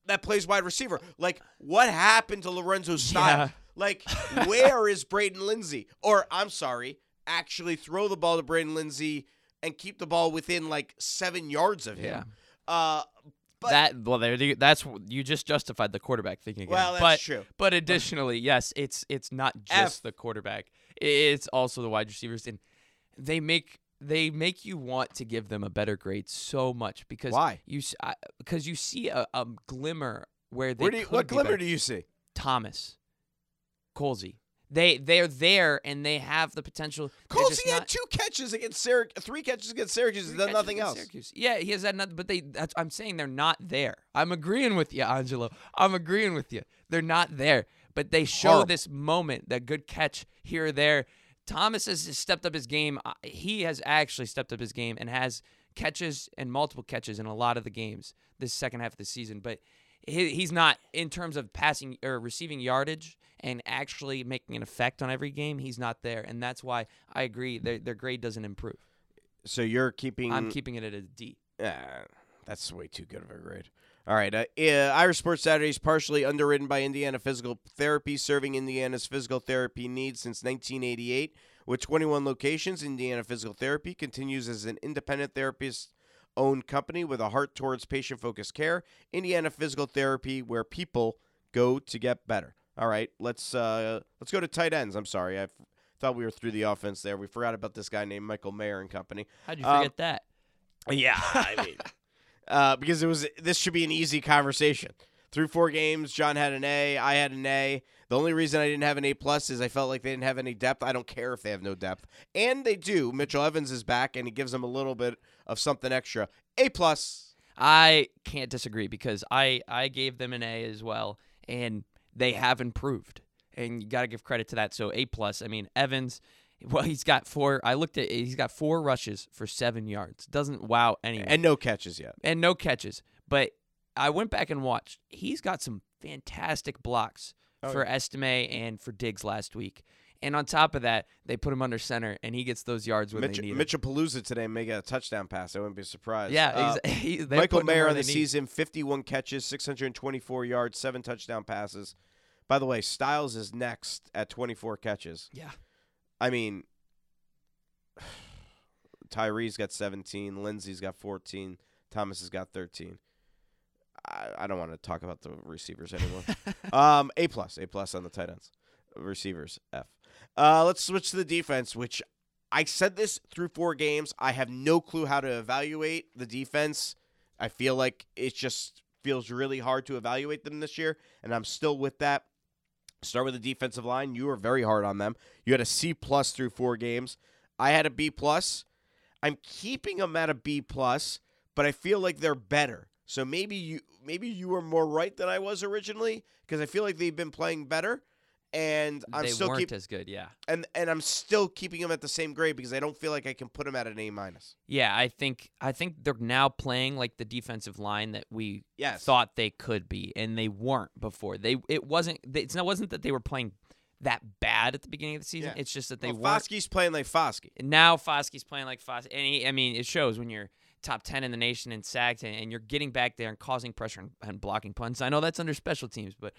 [SPEAKER 3] that plays wide receiver. Like, what happened to Lorenzo Styles?
[SPEAKER 4] Yeah.
[SPEAKER 3] Like, where is Braden Lenzy? Or, I'm sorry, actually throw the ball to Braden Lenzy and keep the ball within like seven yards of him. Uh, but
[SPEAKER 4] that well, there you- that's you just justified the quarterback thing again.
[SPEAKER 3] Well, that's
[SPEAKER 4] but,
[SPEAKER 3] true.
[SPEAKER 4] But additionally, yes, it's it's not just
[SPEAKER 3] F.
[SPEAKER 4] the quarterback; it's also the wide receivers, and they make they make you want to give them a better grade so much because
[SPEAKER 3] Why?
[SPEAKER 4] you because you see a, a glimmer where they
[SPEAKER 3] where do you, what glimmer
[SPEAKER 4] better.
[SPEAKER 3] do you see?
[SPEAKER 4] Thomas, Colzie. They they're there and they have the potential.
[SPEAKER 3] Colzie had
[SPEAKER 4] not-
[SPEAKER 3] two catches against Syracuse, three catches against Syracuse, and done nothing else.
[SPEAKER 4] Syracuse. Yeah, he has had nothing, but they. That's, I'm saying they're not there. I'm agreeing with you, Angelo. I'm agreeing with you. They're not there, but they show
[SPEAKER 3] Horrible.
[SPEAKER 4] this moment, that good catch here or there. Thomas has stepped up his game. Uh, He has actually stepped up his game and has catches and multiple catches in a lot of the games this second half of the season. But he's not in terms of passing or receiving yardage and actually making an effect on every game. He's not there, and that's why I agree their their grade doesn't improve.
[SPEAKER 3] So you're keeping.
[SPEAKER 4] I'm keeping it at a D.
[SPEAKER 3] Ah, that's way too good of a grade. All right. Uh, uh, Irish Sports Saturdays partially underwritten by Indiana Physical Therapy, serving Indiana's physical therapy needs since 1988. With 21 locations, Indiana Physical Therapy continues as an independent therapist owned company with a heart towards patient focused care. Indiana Physical Therapy, where people go to get better. All right, let's uh, let's go to tight ends. I'm sorry, I f- thought we were through the offense there. We forgot about this guy named Michael Mayer and company.
[SPEAKER 4] How'd you
[SPEAKER 3] Um,
[SPEAKER 4] forget that?
[SPEAKER 3] yeah, I mean, uh, because it was this should be an easy conversation. Through four games, John had an A, I had an A. The only reason I didn't have an A plus is I felt like they didn't have any depth. I don't care if they have no depth, and they do. Mitchell Evans is back, and he gives them a little bit of something extra. A plus.
[SPEAKER 4] I can't disagree because I I gave them an A as well, and they have improved, and you got to give credit to that. So A plus. I mean Evans, well he's got four. I looked at he's got four rushes for seven yards. Doesn't wow anyone.
[SPEAKER 3] And no catches yet.
[SPEAKER 4] and no catches. But I went back and watched. He's got some fantastic blocks
[SPEAKER 3] Oh,
[SPEAKER 4] for
[SPEAKER 3] yeah.
[SPEAKER 4] Estime and for Diggs last week. And on top of that, they put him under center, and he gets those yards when
[SPEAKER 3] Mitch,
[SPEAKER 4] they need.
[SPEAKER 3] Mitchell Palooza today may get a touchdown pass. I wouldn't be surprised.
[SPEAKER 4] Yeah,
[SPEAKER 3] Uh, Michael Mayer on the season, 51 catches, 624 yards, seven touchdown passes. By the way, Styles is next at 24 catches.
[SPEAKER 4] Yeah.
[SPEAKER 3] I mean, Tyree's got 17, Lenzy's got 14, Thomas has got 13. I, I don't want to talk about the receivers anymore. um, a plus, A plus on the tight ends, receivers F. Uh, let's switch to the defense, which I said this through four games. I have no clue how to evaluate the defense. I feel like it just feels really hard to evaluate them this year, and I'm still with that. Start with the defensive line. You were very hard on them. You had a C plus through four games. I had a B plus. I'm keeping them at a B plus, but I feel like they're better. So maybe you maybe you were more right than I was originally because I feel like they've been playing better, and I'm
[SPEAKER 4] they
[SPEAKER 3] still
[SPEAKER 4] weren't
[SPEAKER 3] keep,
[SPEAKER 4] as good. Yeah.
[SPEAKER 3] and and I'm still keeping them at the same grade because I don't feel like I can put them at an A minus.
[SPEAKER 4] Yeah, I think I think they're now playing like the defensive line that we
[SPEAKER 3] Yes.
[SPEAKER 4] thought they could be, and they weren't before. They it wasn't it's not wasn't that they were playing that bad at the beginning of the season.
[SPEAKER 3] Yeah.
[SPEAKER 4] It's just that they
[SPEAKER 3] Well,
[SPEAKER 4] weren't.
[SPEAKER 3] Foskey's playing like Foskey.
[SPEAKER 4] Now Foskey's playing like Foskey, and he, I mean it shows when you're top ten in the nation in sacks and, and you're getting back there and causing pressure and, and blocking punts. I know that's under special teams, but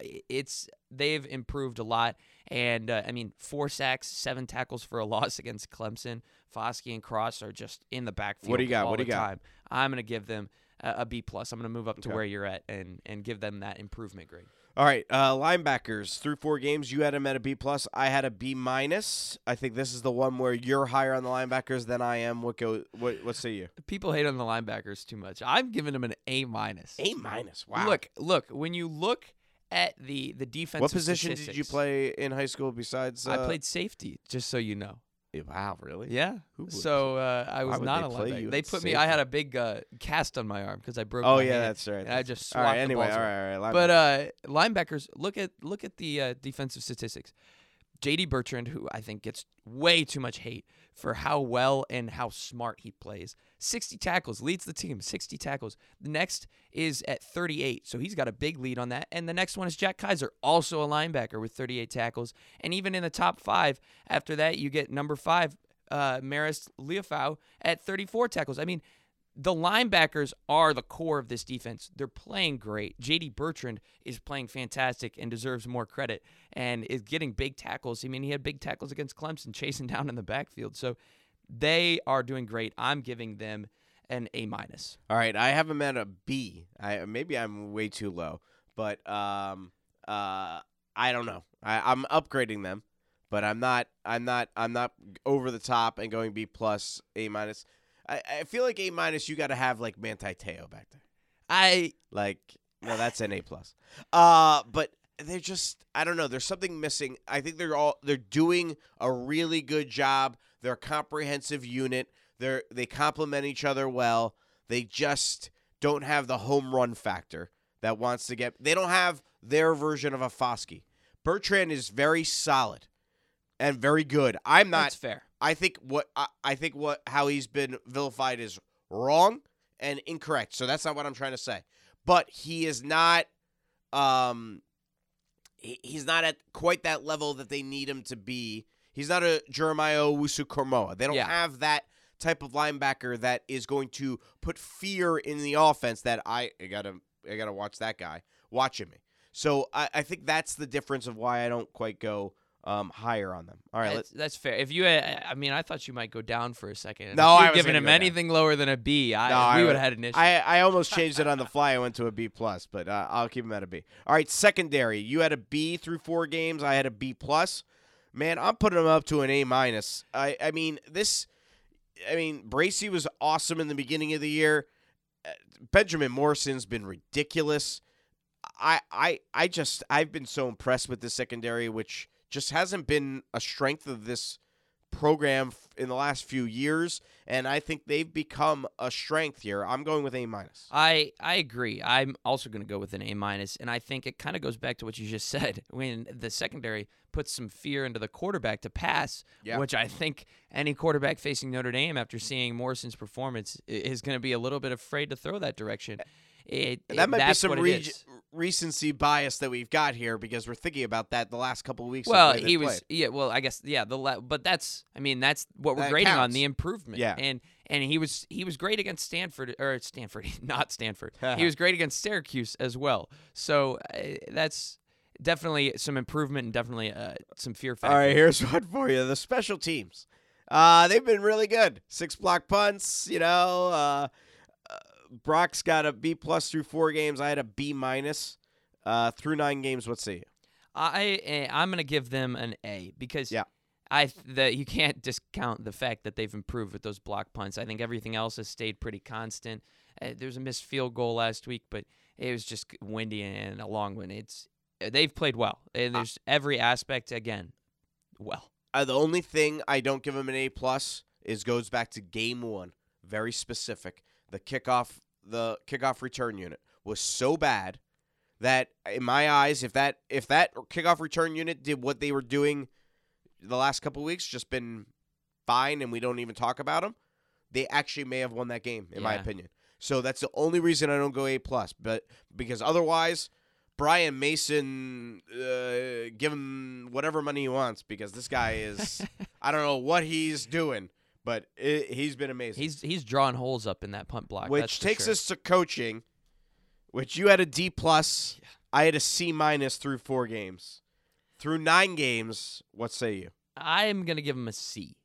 [SPEAKER 4] it's they've improved a lot. And uh, I mean, four sacks, seven tackles for a loss against Clemson. Foskey and Cross are just in the backfield.
[SPEAKER 3] What do you got?
[SPEAKER 4] all
[SPEAKER 3] What do you got?
[SPEAKER 4] time. I'm gonna give them a, a B plus. I'm gonna move up to
[SPEAKER 3] Okay.
[SPEAKER 4] where you're at and and give them that improvement grade.
[SPEAKER 3] All right, uh, linebackers through four games. You had them at a B plus. I had a B minus. I think this is the one where you're higher on the linebackers than I am. What go? What? What say you?
[SPEAKER 4] People hate on the linebackers too much. I'm giving them an A minus.
[SPEAKER 3] A minus. Wow.
[SPEAKER 4] Look, look. When you look at the the defense,
[SPEAKER 3] what position did you play in high school besides? Uh,
[SPEAKER 4] I played safety, just so you know.
[SPEAKER 3] Wow, really?
[SPEAKER 4] Yeah. So uh, I was not
[SPEAKER 3] they
[SPEAKER 4] a
[SPEAKER 3] play
[SPEAKER 4] linebacker.
[SPEAKER 3] you
[SPEAKER 4] They
[SPEAKER 3] at
[SPEAKER 4] put me. I had a big uh, cast on my arm because I broke.
[SPEAKER 3] Oh yeah, that's right.
[SPEAKER 4] And I just
[SPEAKER 3] all
[SPEAKER 4] swapped
[SPEAKER 3] right.
[SPEAKER 4] the
[SPEAKER 3] Anyway, all right, all right.
[SPEAKER 4] But uh, linebackers, look at look at the uh, defensive statistics. J.D. Bertrand, who I think gets way too much hate for how well and how smart he plays. 60 tackles, leads the team, 60 tackles. The next is at 38, so he's got a big lead on that. And the next one is Jack Kaiser, also a linebacker with 38 tackles. And even in the top five, after that, you get number five, uh, Marist Liufau at 34 tackles. I mean, the linebackers are the core of this defense. They're playing great. JD Bertrand is playing fantastic and deserves more credit and is getting big tackles. I mean, he had big tackles against Clemson, chasing down in the backfield. So they are doing great. I'm giving them an A minus.
[SPEAKER 3] All right, I have them at a B. I maybe I'm way too low, but um, uh, I don't know. I, I'm upgrading them, but I'm not. I'm not. I'm not over the top and going B plus, A minus. I, I feel like A minus. You got to have like Manti Te'o back there.
[SPEAKER 4] I
[SPEAKER 3] Like no, that's an A plus. Uh, but they're just. I don't know. There's something missing. I think they're all. They're doing a really good job. They're a comprehensive unit. They're they complement each other well. They just don't have the home run factor that wants to get. They don't have their version of a Foskey. Bertrand is very solid and very good. I'm not
[SPEAKER 4] That's fair.
[SPEAKER 3] I think what I, I think what how he's been vilified is wrong and incorrect. So that's not what I'm trying to say. But he is not um he, he's not at quite that level that they need him to be. He's not a Jeremiah Owusu-Koramoah. They don't
[SPEAKER 4] Yeah.
[SPEAKER 3] have that type of linebacker that is going to put fear in the offense that I, I gotta I gotta watch that guy watching me. So I, I think that's the difference of why I don't quite go um, higher on them. All right,
[SPEAKER 4] that's, that's fair. If you, had, I mean, I thought you might go down for a second.
[SPEAKER 3] No, I was
[SPEAKER 4] given him
[SPEAKER 3] go down.
[SPEAKER 4] anything lower than a B, I,
[SPEAKER 3] No,
[SPEAKER 4] we
[SPEAKER 3] I
[SPEAKER 4] would have had an issue.
[SPEAKER 3] I, I almost changed it on the fly. I went to a B plus, but uh, I'll keep him at a B. All right, secondary. You had a B through four games. I had a B plus. Man, I'm putting him up to an A minus. I I mean this. I mean Bracy was awesome in the beginning of the year. Uh, Benjamin Morrison's been ridiculous. I I I just I've been so impressed with the secondary, which just hasn't been a strength of this program in the last few years, and I think they've become a strength here. I'm going with A minus.
[SPEAKER 4] I I agree. I'm also going to go with an A minus, and I think it kind of goes back to what you just said when the secondary puts some fear into the quarterback to pass,
[SPEAKER 3] Yeah.
[SPEAKER 4] which I think any quarterback facing Notre Dame after seeing Morrison's performance is going to be a little bit afraid to throw that direction. It,
[SPEAKER 3] And that
[SPEAKER 4] it-
[SPEAKER 3] might be some reg- recency bias that we've got here because we're thinking about that the last couple of weeks.
[SPEAKER 4] Well, he was
[SPEAKER 3] played.
[SPEAKER 4] yeah. Well, I guess yeah. The le- but that's I mean that's what we're
[SPEAKER 3] That
[SPEAKER 4] grading on the improvement.
[SPEAKER 3] Yeah.
[SPEAKER 4] and and he was he was great against Stanford or Stanford, not Stanford. he was great against Syracuse as well. So uh, that's definitely some improvement and definitely uh, some fear factor.
[SPEAKER 3] All right, here's one for you: the special teams. Uh, they've been really good. Six block punts. You know, uh, Brock's got a B plus through four games. I had a B minus uh, through nine games. What say you?
[SPEAKER 4] I eh, I'm gonna give them an A because
[SPEAKER 3] Yeah.
[SPEAKER 4] I th- the you can't discount the fact that they've improved with those block punts. I think everything else has stayed pretty constant. Uh, there's a missed field goal last week, but it was just windy and a long one. It's uh, they've played well, and there's every aspect again well.
[SPEAKER 3] Uh, the only thing I don't give them an A plus is goes back to game one. Very specific. The kickoff, the kickoff return unit was so bad that, in my eyes, if that if that kickoff return unit did what they were doing the last couple weeks, just been fine, and we don't even talk about them, they actually may have won that game, in my opinion. So that's the only reason I don't go A plus. But because otherwise, Brian Mason, uh, give him whatever money he wants because this guy is. I don't know what he's doing, but it, he's been amazing.
[SPEAKER 4] He's he's drawing holes up in that punt block.
[SPEAKER 3] which takes
[SPEAKER 4] sure.
[SPEAKER 3] us to coaching, which you had a D plus. I had a C minus through four games. Through nine games, what say you?
[SPEAKER 4] I'm gonna give him a C.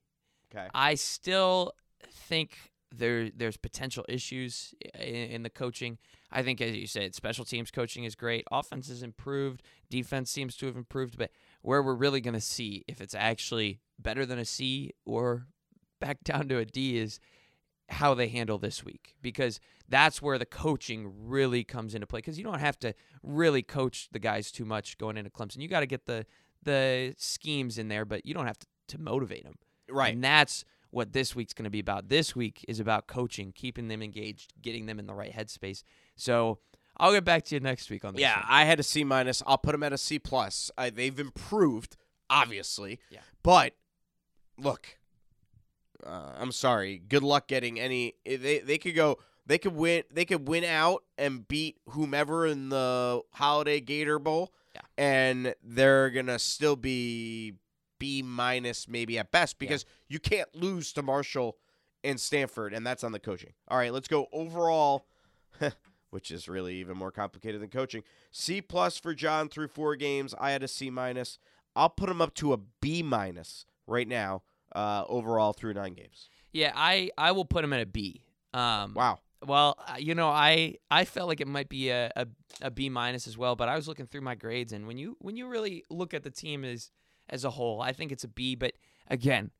[SPEAKER 3] Okay.
[SPEAKER 4] I still think there there's potential issues in, in the coaching. I think, as you said, special teams coaching is great. Offense has improved. Defense seems to have improved. But where we're really going to see if it's actually better than a C or back down to a D is how they handle this week because that's where the coaching really comes into play because you don't have to really coach the guys too much going into Clemson. You got to get the the schemes in there, but you don't have to, to motivate them.
[SPEAKER 3] Right.
[SPEAKER 4] And that's what this week's going to be about. This week is about coaching, keeping them engaged, getting them in the right headspace. So I'll get back to you next week on this.
[SPEAKER 3] Yeah,
[SPEAKER 4] one.
[SPEAKER 3] I had a C minus. I'll put them at a C plus. I, they've improved, obviously.
[SPEAKER 4] Yeah.
[SPEAKER 3] But look, uh, I'm sorry. Good luck getting any. eh, They they could go. They could win. They could win out and beat whomever in the Holiday Gator Bowl.
[SPEAKER 4] Yeah.
[SPEAKER 3] And they're gonna still be B minus maybe at best because you can't lose to Marshall and Stanford, and that's on the coaching. All right, let's go overall, which is really even more complicated than coaching. C plus for John through four games. I had a C minus. I'll put him up to a B minus right now uh, overall through nine games.
[SPEAKER 4] Yeah, I I will put him at a B. Um,
[SPEAKER 3] Wow.
[SPEAKER 4] Well, uh, you know, I I felt like it might be a, a, a B minus as well, but I was looking through my grades, and when you when you really look at the team as as a whole, I think it's a B. But again,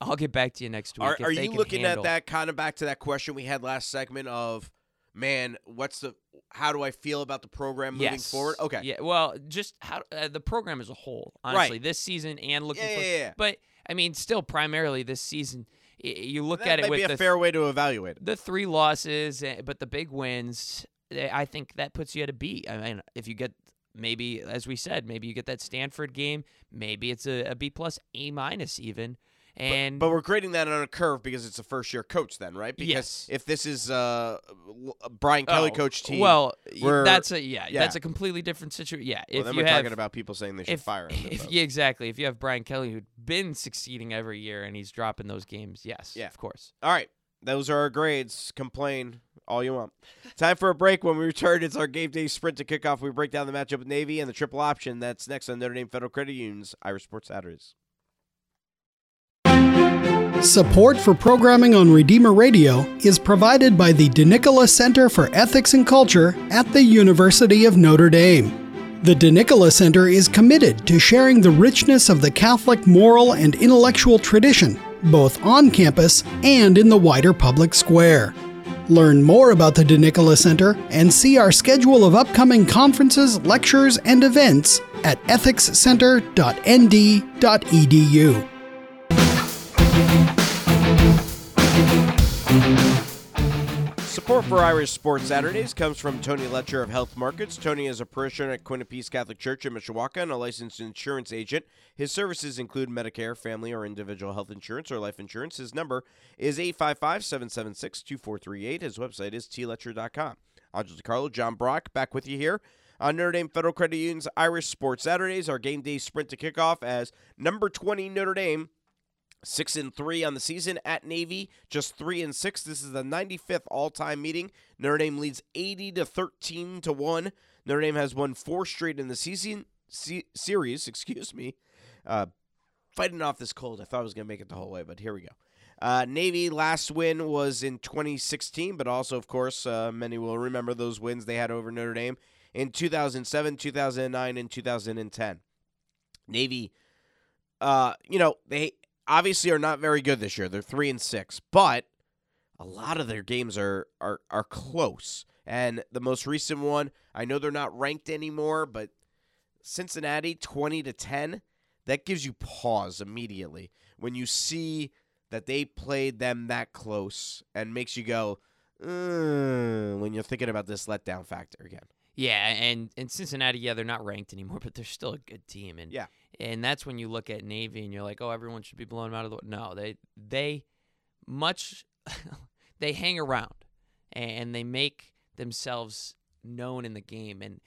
[SPEAKER 4] I'll get back to you next week.
[SPEAKER 3] Are, are you looking
[SPEAKER 4] handle-
[SPEAKER 3] at that kind of back to that question we had last segment of, man, what's the, how do I feel about the program moving
[SPEAKER 4] yes.
[SPEAKER 3] forward? Okay.
[SPEAKER 4] Yeah. Well, just how uh, the program as a whole, honestly, this season and looking
[SPEAKER 3] Yeah,
[SPEAKER 4] for.
[SPEAKER 3] yeah, yeah.
[SPEAKER 4] But I mean, still primarily this season. You look
[SPEAKER 3] That
[SPEAKER 4] at it with
[SPEAKER 3] be a
[SPEAKER 4] the
[SPEAKER 3] fair way to evaluate it.
[SPEAKER 4] the three losses, eh, but the big wins, eh, I think that puts you at a B. I mean, if you get maybe, as we said, maybe you get that Stanford game, maybe it's a, a B plus, A minus even. And
[SPEAKER 3] But we're grading that on a curve because it's a first year coach, then, right? Because
[SPEAKER 4] Yes.
[SPEAKER 3] if this is uh, a Brian Kelly
[SPEAKER 4] Oh,
[SPEAKER 3] coach team,
[SPEAKER 4] Well, that's a yeah,
[SPEAKER 3] yeah.
[SPEAKER 4] that's a completely different situation. Yeah,
[SPEAKER 3] Well,
[SPEAKER 4] if
[SPEAKER 3] then we're
[SPEAKER 4] have,
[SPEAKER 3] talking about people saying they should
[SPEAKER 4] if,
[SPEAKER 3] fire him.
[SPEAKER 4] If yeah, exactly. If you have Brian Kelly who'd been succeeding every year and he's dropping those games, yes,
[SPEAKER 3] Yeah.
[SPEAKER 4] of course.
[SPEAKER 3] All right. Those are our grades. Complain all you want. Time for a break. When we return, it's our game day sprint to kickoff. We break down the matchup with Navy and the triple option. That's next on Notre Dame Federal Credit Union's Irish Sports Saturdays.
[SPEAKER 11] Support for programming on Redeemer Radio is provided by the DeNicola Center for Ethics and Culture at the University of Notre Dame. The DeNicola Center is committed to sharing the richness of the Catholic moral and intellectual tradition, both on campus and in the wider public square. Learn more about the DeNicola Center and see our schedule of upcoming conferences, lectures, and events at ethicscenter.nd.edu.
[SPEAKER 3] Support for Irish Sports Saturdays comes from Tony Letcher of Health Markets. Tony is a parishioner at Queen of Peace Catholic Church in Mishawaka and a licensed insurance agent. His services include Medicare, family, or individual health insurance or life insurance. His number is 855 776 2438. His website is tletcher.com. Angel DiCarlo, John Brock, back with you here on Notre Dame Federal Credit Union's Irish Sports Saturdays. Our game day sprint to kickoff as number 20 Notre Dame Six and three on the season at Navy, just three and six. This is the 95th all-time meeting. Notre Dame leads 80 to 13 to one. Notre Dame has won four straight in the season se- series. Excuse me. Uh, fighting off this cold. I thought I was gonna make it the whole way, but here we go. Uh, Navy last win was in 2016, but also, of course, uh, many will remember those wins they had over Notre Dame in 2007, 2009, and 2010. Navy, uh, you know, they obviously are not very good this year. They're three and six, but a lot of their games are are are close. And the most recent one, I know they're not ranked anymore, but Cincinnati twenty to ten, that gives you pause immediately when you see that they played them that close and makes you go, "Uh," when you're thinking about this letdown factor again.
[SPEAKER 4] Yeah, and and Cincinnati, yeah, they're not ranked anymore, but they're still a good team, and
[SPEAKER 3] Yeah.
[SPEAKER 4] And that's when you look at Navy and you're like, oh, everyone should be blowing them out of the. No, they they much they hang around and they make themselves known in the game and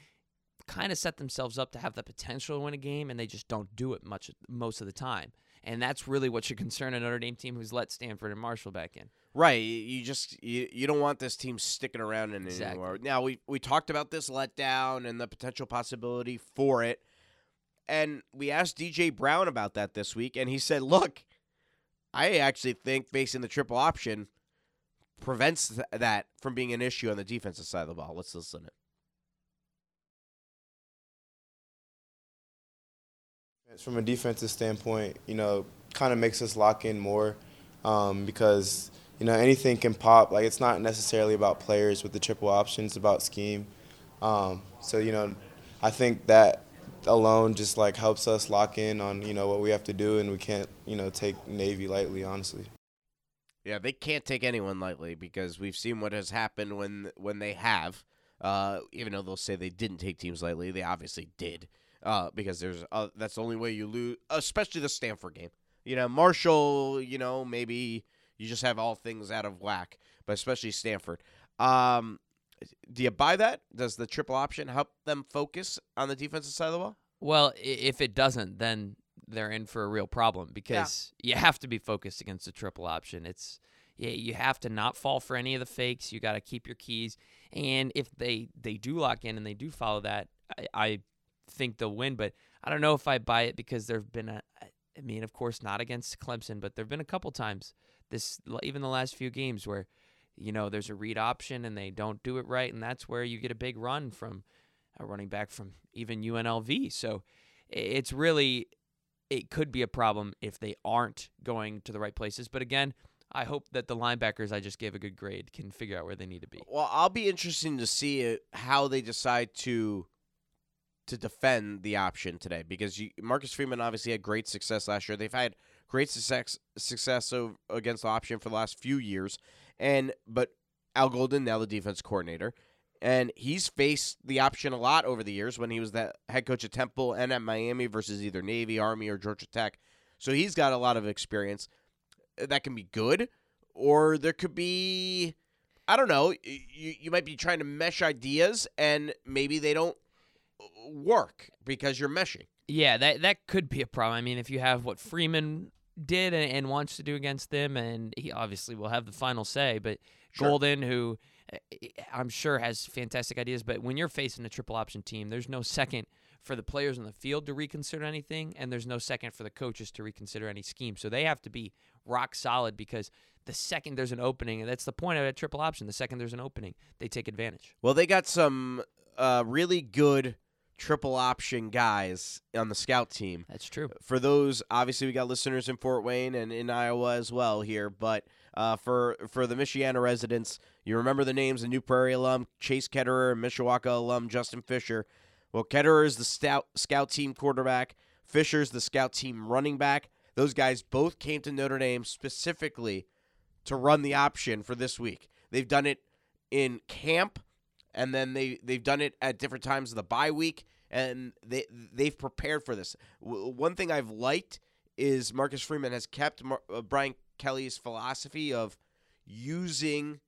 [SPEAKER 4] kind of set themselves up to have the potential to win a game, and they just don't do it much most of the time. And that's really what should concern a Notre Dame team who's let Stanford and Marshall back in.
[SPEAKER 3] Right. You just you, you don't want this team sticking around in
[SPEAKER 4] Exactly.
[SPEAKER 3] anymore. Now we we talked about this letdown and the potential possibility for it. And we asked DJ Brown about that this week and he said, "Look, I actually think facing the triple option prevents th- that from being an issue on the defensive side of the ball." Let's listen. to it.
[SPEAKER 12] From a defensive standpoint, you know, kind of makes us lock in more um, because, you know, anything can pop. Like, it's not necessarily about players with the triple option, it's about scheme. Um, so, you know, I think that alone just, like, helps us lock in on, you know, what we have to do, and we can't, you know, take Navy lightly, honestly.
[SPEAKER 3] Yeah, they can't take anyone lightly because we've seen what has happened when when they have. Uh, even though they'll say they didn't take teams lightly, they obviously did. Uh, because there's uh, that's the only way you lose, especially the Stanford game. You know, Marshall. You know, maybe you just have all things out of whack, but especially Stanford. Um, do you buy that? Does the triple option help them focus on the defensive side of the ball?
[SPEAKER 4] Well, if it doesn't, then they're in for a real problem because you have to be focused against the triple option. It's yeah, you have to not fall for any of the fakes. You got to keep your keys, and if they they do lock in and they do follow that, I, I think they'll win. But I don't know if I buy it because there've been a. I mean, of course, not against Clemson, but there've been a couple times this even the last few games where you know there's a read option and they don't do it right, and that's where you get a big run from a running back from even UNLV. So it's really it could be a problem if they aren't going to the right places. But again, I hope that the linebackers I just gave a good grade can figure out where they need to be.
[SPEAKER 3] Well, I'll be interesting to see how they decide to to defend the option today because you, Marcus Freeman obviously had great success last year. They've had great success success against the option for the last few years, and but Al Golden now the defense coordinator, and he's faced the option a lot over the years when he was the head coach at Temple and at Miami versus either Navy, Army, or Georgia Tech. So he's got a lot of experience. Uh, that can be good, or there could be, I don't know. You you might be trying to mesh ideas, and maybe they don't work because you're meshing.
[SPEAKER 4] Yeah, that that could be a problem. I mean, if you have what Freeman did and, and wants to do against them, and he obviously will have the final say, but
[SPEAKER 3] Sure.
[SPEAKER 4] Golden, who eh, I'm sure has fantastic ideas, but when you're facing a triple option team, there's no second for the players on the field to reconsider anything, and there's no second for the coaches to reconsider any scheme. So they have to be rock solid because the second there's an opening, and that's the point of a triple option. The second there's an opening, they take advantage.
[SPEAKER 3] Well, they got some uh, really good triple option guys on the scout team.
[SPEAKER 4] That's true.
[SPEAKER 3] For those, obviously, we got listeners in Fort Wayne and in Iowa as well here. But uh, for for the Michiana residents, you remember the names: the New Prairie alum Chase Ketterer and Mishawaka alum Justin Fisher. Well, Ketterer is the scout scout team quarterback. Fisher's the scout team running back. Those guys both came to Notre Dame specifically to run the option for this week. They've done it in camp, and then they they've done it at different times of the bye week, and they they've prepared for this. W- one thing I've liked is Marcus Freeman has kept Mar- uh, Brian Kelly's philosophy of using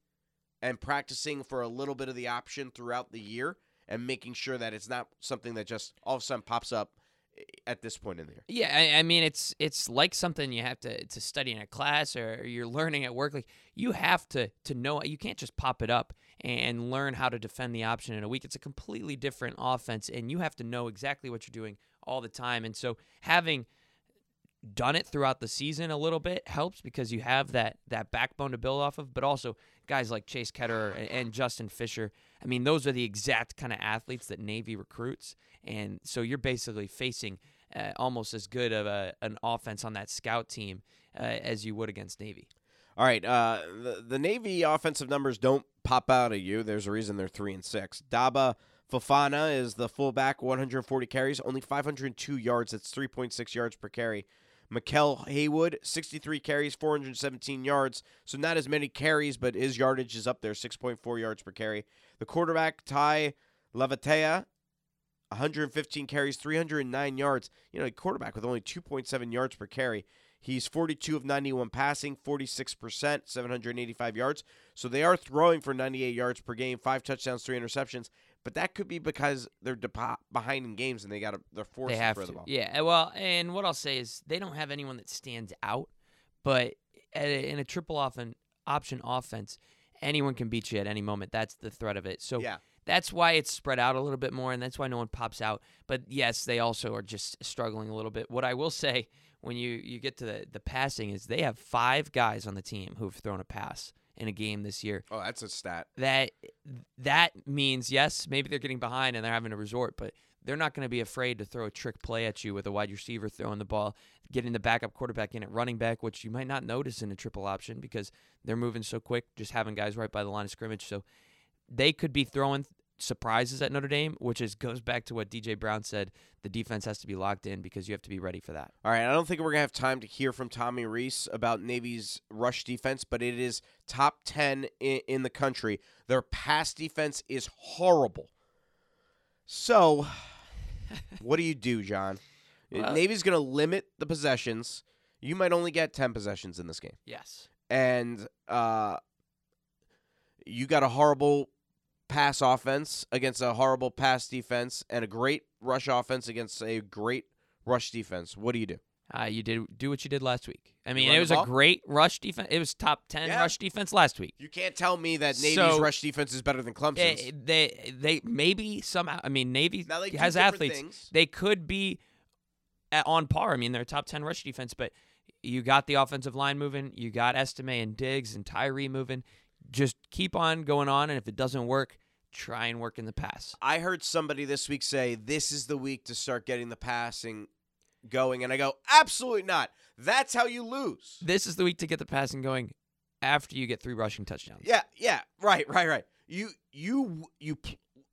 [SPEAKER 3] and practicing for a little bit of the option throughout the year and making sure that it's not something that just all of a sudden pops up eh, at this point in the year.
[SPEAKER 4] Yeah, I, I mean it's it's like something you have to to study in a class or you're learning at work. Like you have to to know you can't just pop it up and learn how to defend the option in a week. It's a completely different offense, and you have to know exactly what you're doing all the time. And so having done it throughout the season a little bit helps because you have that that backbone to build off of. But also guys like Chase Ketterer and, and Justin Fisher. I mean, those are the exact kind of athletes that Navy recruits, and so you're basically facing uh, almost as good of a, an offense on that scout team uh, as you would against Navy.
[SPEAKER 3] All right, uh, the the Navy offensive numbers don't pop out at you. There's a reason they're three and six. Daba Fofana is the fullback, 140 carries, only 502 yards. That's 3.6 yards per carry. Maquel Haywood, 63 carries, 417 yards. So not as many carries, but his yardage is up there, 6.4 yards per carry. The quarterback, Tai Lavatai, 115 carries, 309 yards. You know, a quarterback with only 2.7 yards per carry. He's 42 of 91 passing, 46%, 785 yards. So they are throwing for 98 yards per game, five touchdowns, three interceptions. But that could be because they're depo- behind in games and they got they're forced
[SPEAKER 4] they have
[SPEAKER 3] to throw
[SPEAKER 4] to.
[SPEAKER 3] the ball.
[SPEAKER 4] Yeah, well, and what I'll say is they don't have anyone that stands out, but a, in a triple often option offense, anyone can beat you at any moment. That's the threat of it. So
[SPEAKER 3] Yeah.
[SPEAKER 4] that's why it's spread out a little bit more, and that's why no one pops out. But yes, they also are just struggling a little bit. What I will say when you you get to the the passing is they have five guys on the team who've thrown a pass in a game this year.
[SPEAKER 3] Oh, that's a stat.
[SPEAKER 4] That that means yes, maybe they're getting behind and they're having to resort, but they're not going to be afraid to throw a trick play at you with a wide receiver throwing the ball, getting the backup quarterback in at running back, which you might not notice in a triple option because they're moving so quick, just having guys right by the line of scrimmage. So they could be throwing surprises at Notre Dame, which is goes back to what DJ Brown said. The defense has to be locked in because you have to be ready for that.
[SPEAKER 3] All right, I don't think we're going to have time to hear from Tommy Rees about Navy's rush defense, but it is top 10 in, in the country. Their pass defense is horrible. So, what do you do, John?
[SPEAKER 4] Well-
[SPEAKER 3] Navy's going to limit the possessions. You might only get 10 possessions in this game.
[SPEAKER 4] Yes.
[SPEAKER 3] And uh, you got a horrible pass offense against a horrible pass defense and a great rush offense against a great rush defense, what do you do?
[SPEAKER 4] Uh, you did do what you did last week. I mean, it was a great rush defense. It was top ten
[SPEAKER 3] Yeah.
[SPEAKER 4] rush defense last week.
[SPEAKER 3] You can't tell me that Navy's
[SPEAKER 4] So-
[SPEAKER 3] rush defense is better than Clemson's.
[SPEAKER 4] Eh, they they maybe somehow. I mean, Navy
[SPEAKER 3] they
[SPEAKER 4] has athletes.
[SPEAKER 3] things.
[SPEAKER 4] They could be at, on par. I mean, they're top ten rush defense, but you got the offensive line moving. You got Estime and Diggs and Tyree moving. Just keep on going on, and if it doesn't work, try and work in the pass.
[SPEAKER 3] I heard somebody this week say this is the week to start getting the passing going, and I go, absolutely not. That's how you lose.
[SPEAKER 4] This is the week to get the passing going after you get three rushing touchdowns.
[SPEAKER 3] Yeah, yeah, right, right, right. You, you, you.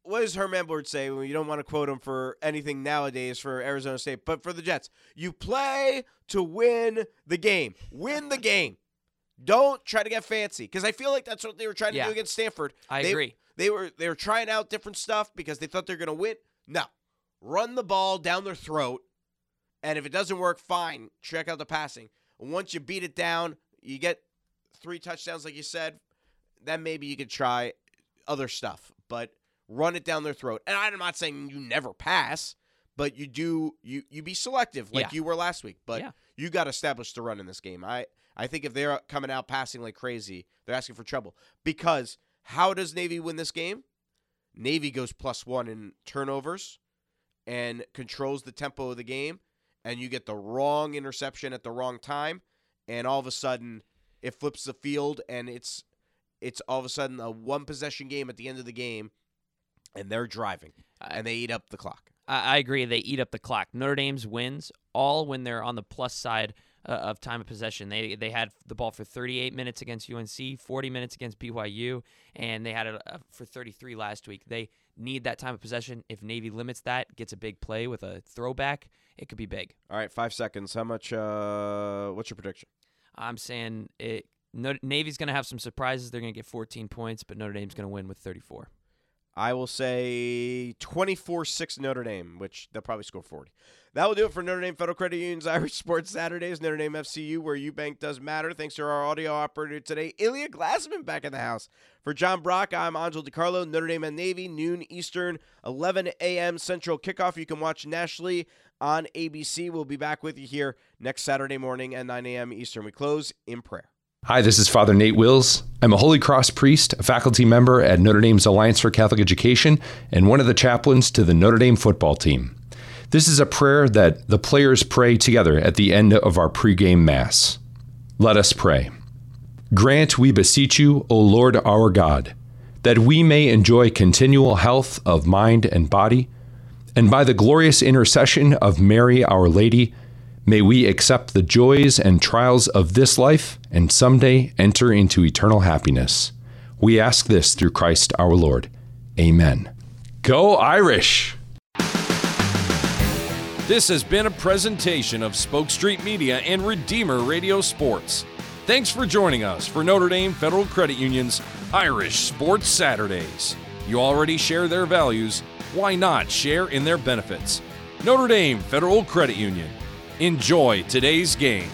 [SPEAKER 3] What does Herm Edwards say when you don't want to quote him for anything nowadays for Arizona State, but for the Jets, you play to win the game. Win the game. Don't try to get fancy because I feel like that's what they were trying to
[SPEAKER 4] Yeah.
[SPEAKER 3] do against Stanford.
[SPEAKER 4] I
[SPEAKER 3] They-
[SPEAKER 4] agree.
[SPEAKER 3] They were they were trying out different stuff because they thought they're going to win. No, run the ball down their throat, and if it doesn't work, fine. Check out the passing. Once you beat it down, you get three touchdowns, like you said. Then maybe you could try other stuff, but run it down their throat. And I'm not saying you never pass, but you do you you be selective like
[SPEAKER 4] Yeah.
[SPEAKER 3] you were last week. But
[SPEAKER 4] Yeah.
[SPEAKER 3] you got established to establish the run in this game. I I think if they're coming out passing like crazy, they're asking for trouble. Because how does Navy win this game? Navy goes plus one in turnovers and controls the tempo of the game, and you get the wrong interception at the wrong time, and all of a sudden it flips the field, and it's it's all of a sudden a one possession game at the end of the game, and they're driving and they eat up the clock.
[SPEAKER 4] I, I agree. They eat up the clock. Notre Dame's wins all when they're on the plus side uh, of time of possession. They they had the ball for 38 minutes against UNC, 40 minutes against BYU, and they had it uh, for 33 last week. They need that time of possession. If Navy limits that, gets a big play with a throwback, it could be big.
[SPEAKER 3] All right, five seconds. How much? Uh, what's your prediction?
[SPEAKER 4] I'm saying it. Navy's going to have some surprises. They're going to get 14 points, but Notre Dame's going to win with 34.
[SPEAKER 3] I will say 24 6 Notre Dame, which they'll probably score 40. That will do it for Notre Dame Federal Credit Union's Irish Sports Saturdays, Notre Dame FCU, where Eubank does matter. Thanks to our audio operator today, Ilya Glassman, back in the house. For John Brock, I'm Angel DiCarlo, Notre Dame and Navy, noon Eastern, 11 a.m. Central kickoff. You can watch nationally on ABC. We'll be back with you here next Saturday morning at 9 a.m. Eastern. We close in prayer.
[SPEAKER 2] Hi, this is Father Nate Wills. I'm a Holy Cross priest, a faculty member at Notre Dame's Alliance for Catholic Education, and one of the chaplains to the Notre Dame football team. This is a prayer that the players pray together at the end of our pregame Mass. Let us pray. Grant, we beseech you, O Lord our God, that we may enjoy continual health of mind and body, and by the glorious intercession of Mary our Lady, May we accept the joys and trials of this life and someday enter into eternal happiness. We ask this through Christ our Lord. Amen. Go Irish!
[SPEAKER 9] This has been a presentation of Spoke Street Media and Redeemer Radio Sports. Thanks for joining us for Notre Dame Federal Credit Union's Irish Sports Saturdays. You already share their values, why not share in their benefits? Notre Dame Federal Credit Union. Enjoy today's game.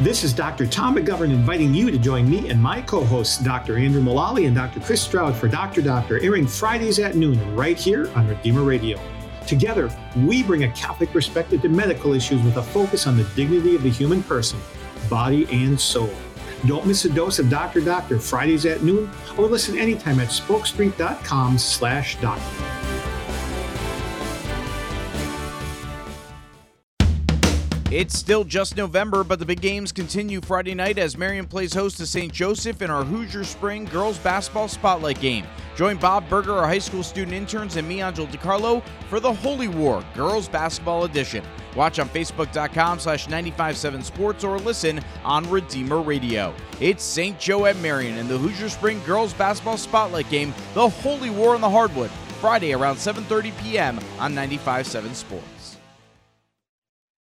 [SPEAKER 13] This is Dr. Tom McGovern inviting you to join me and my co hosts, Dr. Andrew Mullally and Dr. Chris Stroud, for Dr. Doctor, airing Fridays at noon right here on Redeemer Radio. Together, we bring a Catholic perspective to medical issues with a focus on the dignity of the human person, body, and soul. Don't miss a dose of Dr. Doctor Fridays at noon or listen anytime at spokestreet.com slash doctor.
[SPEAKER 14] It's still just November, but the big games continue Friday night as Marion plays host to St. Joseph in our Hoosier Spring Girls Basketball Spotlight game. Join Bob Berger, our high school student interns, and me, Angel DiCarlo, for the Holy War Girls Basketball Edition. Watch on Facebook.com slash 957 Sports or listen on Redeemer Radio. It's St. Joe at Marion in the Hoosier Spring Girls Basketball Spotlight game, the Holy War on the Hardwood, Friday around 7.30 p.m. on 957 Sports.